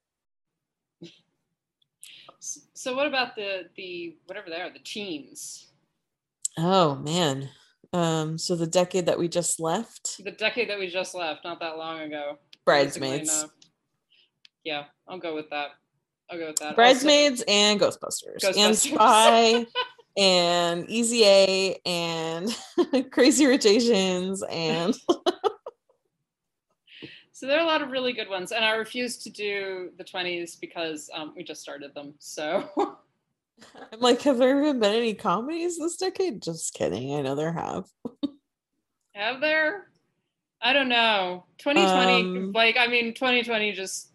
[SPEAKER 3] So what about the the whatever they are the teens?
[SPEAKER 4] Oh man. Um so the decade that we just left,
[SPEAKER 3] the decade that we just left not that long ago.
[SPEAKER 4] Bridesmaids.
[SPEAKER 3] yeah i'll go with that. I'll go with that. Also-
[SPEAKER 4] Bridesmaids and Ghostbusters, and Spy *laughs* and Easy A and *laughs* Crazy Rich Asians and *laughs*
[SPEAKER 3] So there are a lot of really good ones, and I refuse to do the 20s because um, we just started them. So *laughs*
[SPEAKER 4] I'm like, have there even been any comedies this decade? Just kidding. I know there have. *laughs*
[SPEAKER 3] have there? I don't know. 2020,
[SPEAKER 4] Um,
[SPEAKER 3] like I mean, 2020 just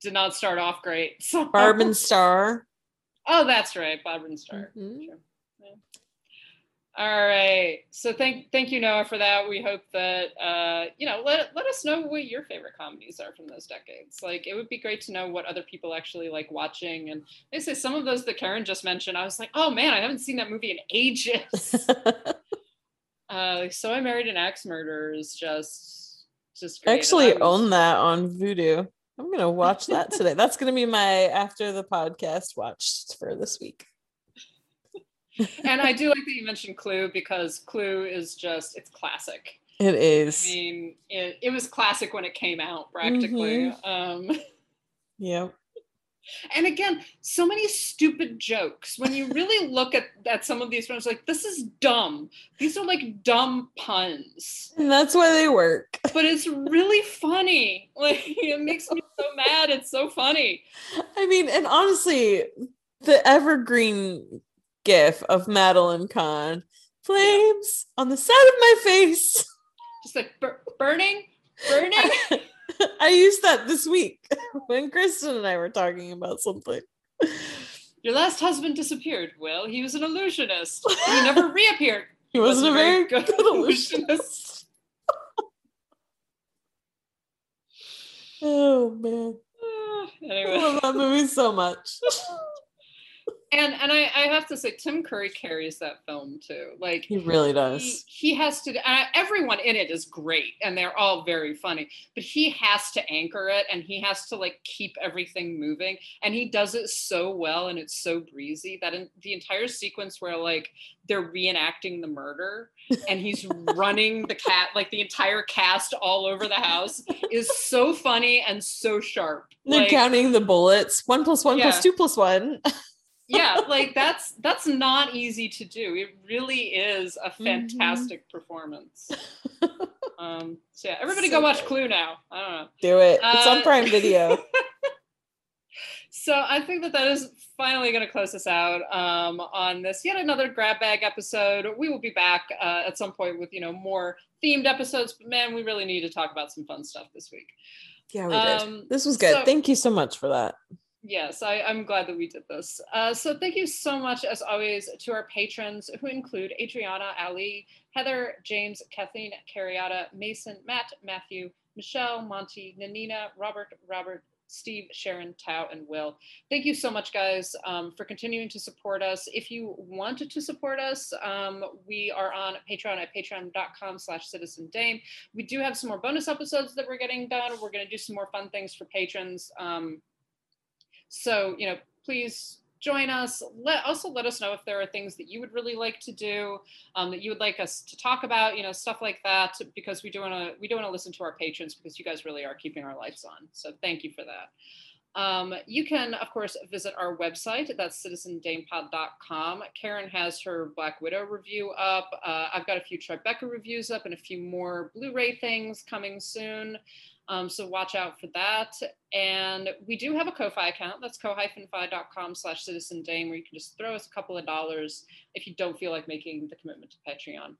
[SPEAKER 3] did not start off great. *laughs* So
[SPEAKER 4] Barb and Star.
[SPEAKER 3] Oh, that's right, Bob and Star.
[SPEAKER 4] Mhm.
[SPEAKER 3] Sure. All right. So thank thank you, Noah, for that. We hope that uh, you know let let us know what your favorite comedies are from those decades. Like it would be great to know what other people actually like watching. And they say some of those that Karen just mentioned, I was like, oh man, I haven't seen that movie in ages. *laughs* *laughs* uh, so I married an axe murderer is just just great. And
[SPEAKER 4] actually
[SPEAKER 3] I was-
[SPEAKER 4] own that on Vudu. I'm gonna watch that today. That's gonna be my after the podcast watch for this week.
[SPEAKER 3] And I do like that you mentioned Clue because Clue is just it's classic.
[SPEAKER 4] It is.
[SPEAKER 3] I mean, it, it was classic when it came out, practically. Um,
[SPEAKER 4] Yep.
[SPEAKER 3] and again, so many stupid jokes. When you really look at, at some of these films, like this is dumb. These are like dumb puns,
[SPEAKER 4] And that's why they work. *laughs*
[SPEAKER 3] but it's really funny. Like it makes me so mad. It's so funny.
[SPEAKER 4] I mean, and honestly, the evergreen gif of Madeline Kahn flames on the side of my face. *laughs*
[SPEAKER 3] Just like bur- burning, burning. *laughs*
[SPEAKER 4] I used that this week *laughs* when Kristen and I were talking about something.
[SPEAKER 3] Your last husband disappeared. Well, he was an illusionist. He never reappeared.
[SPEAKER 4] He wasn't, a very good, illusionist. Oh man. *sighs*
[SPEAKER 3] Ah,
[SPEAKER 4] I love that movie so much.
[SPEAKER 3] And and I, I have to say, Tim Curry carries that film too. Like
[SPEAKER 4] He really does.
[SPEAKER 3] he has to. Uh, everyone in it is great, and they're all very funny. But he has to anchor it, and he has to like keep everything moving, and he does it so well, and it's so breezy that in the entire sequence where like they're reenacting the murder, *laughs* and he's running the cat like the entire cast all over the house is so funny and so sharp. Like,
[SPEAKER 4] counting the bullets. One plus one
[SPEAKER 3] Yeah.
[SPEAKER 4] two plus one. *laughs*
[SPEAKER 3] yeah *laughs* like that's that's not easy to do it really is
[SPEAKER 4] Mm-hmm.
[SPEAKER 3] a fantastic performance *laughs* um so yeah everybody
[SPEAKER 4] So
[SPEAKER 3] go watch
[SPEAKER 4] good.
[SPEAKER 3] clue now i don't know
[SPEAKER 4] Do it. It's on
[SPEAKER 3] Uh,
[SPEAKER 4] Prime Video. *laughs*
[SPEAKER 3] so i think that that is finally going to close us out um, on this yet another grab bag episode we will be back uh, at some point with you know more themed episodes but man we really need to talk about some fun stuff this week
[SPEAKER 4] Yeah, we
[SPEAKER 3] Um,
[SPEAKER 4] did. This was good.
[SPEAKER 3] so-
[SPEAKER 4] Thank you so much for that.
[SPEAKER 3] Yes, I, I'm glad that we did this. Uh, so thank you so much, as always, to our patrons who include Adriana, Ali, Heather, James, Kathleen, Carriata, Mason, Matt, Matthew, Michelle, Monty, Nanina, Robert, Robert, Steve, Sharon, Tao, and Will. Thank you so much, guys, um, for continuing to support us. If you wanted to support us, um, we are on Patreon at patreon.com slash citizen dame. We do have some more bonus episodes that we're getting done. We're going to do some more fun things for patrons. Um, so, you know, please join us. Let also let us know if there are things that you would really like to do, um, that you would like us to talk about, you know, stuff like that, because we do want to we do want to listen to our patrons because you guys really are keeping our lights on. So thank you for that. Um, you can, of course, visit our website. That's citizendamepod.com. Karen has her Black Widow review up. Uh, I've got a few Tribeca reviews up and a few more Blu-ray things coming soon. Um, so watch out for that. And we do have a Ko-Fi account. That's ko-fi.com slash citizen dame, where you can just throw us a couple of dollars if you don't feel like making the commitment to Patreon.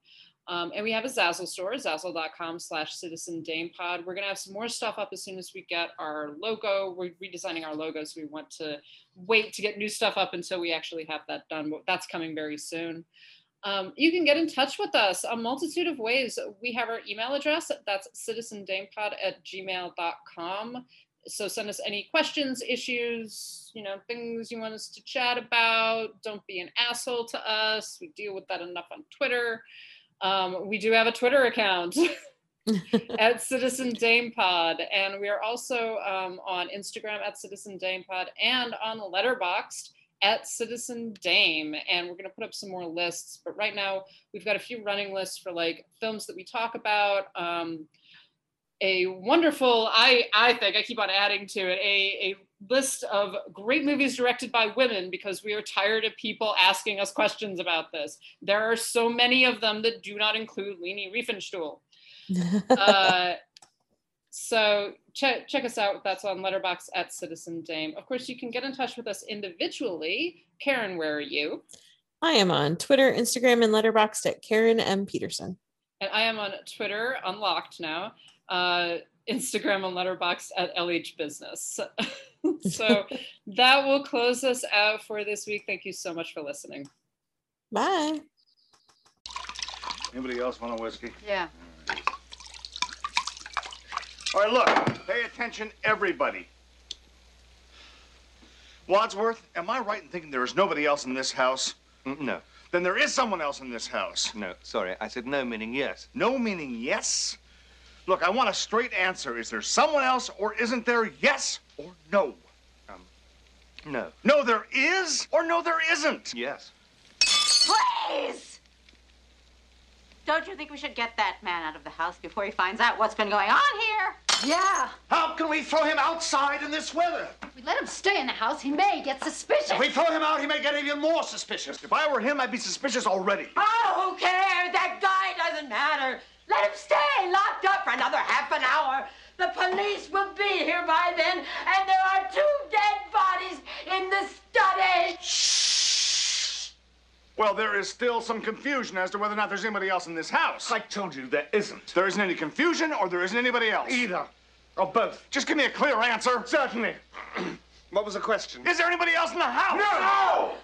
[SPEAKER 3] Um, and we have a Zazzle store, zazzle.com slash citizen dame pod. We're going to have some more stuff up as soon as we get our logo. We're redesigning our logo, so we want to wait to get new stuff up until we actually have that done. That's coming very soon. Um, you can get in touch with us a multitude of ways. We have our email address. That's citizendamepod at gmail.com. So send us any questions, issues, you know, things you want us to chat about. Don't be an asshole to us. We deal with that enough on Twitter. Um, we do have a Twitter account *laughs* at Citizen Dame Pod, and we are also um, on Instagram at Citizen Dame Pod and on Letterboxd at Citizen Dame. And we're going to put up some more lists, but right now we've got a few running lists for like films that we talk about. Um, a wonderful, I I think I keep on adding to it a a list of great movies directed by women because we are tired of people asking us questions about this. There are so many of them that do not include Leni Riefenstahl. *laughs* uh, so check check us out. That's on Letterboxd at Citizen Dame. Of course, you can get in touch with us individually. Karen, where are you?
[SPEAKER 4] I am on Twitter, Instagram, and Letterboxd at Karen M. Peterson.
[SPEAKER 3] And I am on Twitter, unlocked now, uh, Instagram and Letterboxd at LH Business. *laughs* so *laughs* that will close us out for this week. Thank you so much for listening.
[SPEAKER 4] Bye.
[SPEAKER 5] Anybody else want a whiskey?
[SPEAKER 6] Yeah.
[SPEAKER 5] All right, look, pay attention, everybody. Wadsworth, am I right in thinking there is nobody else in this house?
[SPEAKER 7] Mm, No,
[SPEAKER 5] Then there is someone else in this house.
[SPEAKER 7] no, sorry. I said no, meaning yes.
[SPEAKER 5] No meaning yes? Look, I want a straight answer. Is there someone else or isn't there yes or no?
[SPEAKER 7] Um, No,
[SPEAKER 5] No, there is or no, there isn't?
[SPEAKER 7] yes.
[SPEAKER 6] Please! Don't you think we should get that man out of the house before he finds out what's been going on here? Yeah.
[SPEAKER 5] How can we throw him outside in this weather?
[SPEAKER 6] If we let him stay in the house, he may get suspicious.
[SPEAKER 5] If we throw him out, he may get even more suspicious. If I were him, I'd be suspicious already.
[SPEAKER 6] Oh, who cares? That guy doesn't matter. Let him stay locked up for another half an hour. The police will be here by then, and there are two dead bodies in the study.
[SPEAKER 5] Well, there is still some confusion as to whether or not there's anybody else in this house.
[SPEAKER 7] I told you there isn't.
[SPEAKER 5] There isn't any confusion or there isn't anybody else.
[SPEAKER 7] Either. Or both.
[SPEAKER 5] Just give me a clear answer.
[SPEAKER 7] Certainly. *clears throat* what was the question?
[SPEAKER 5] Is there anybody else in the house?
[SPEAKER 7] No!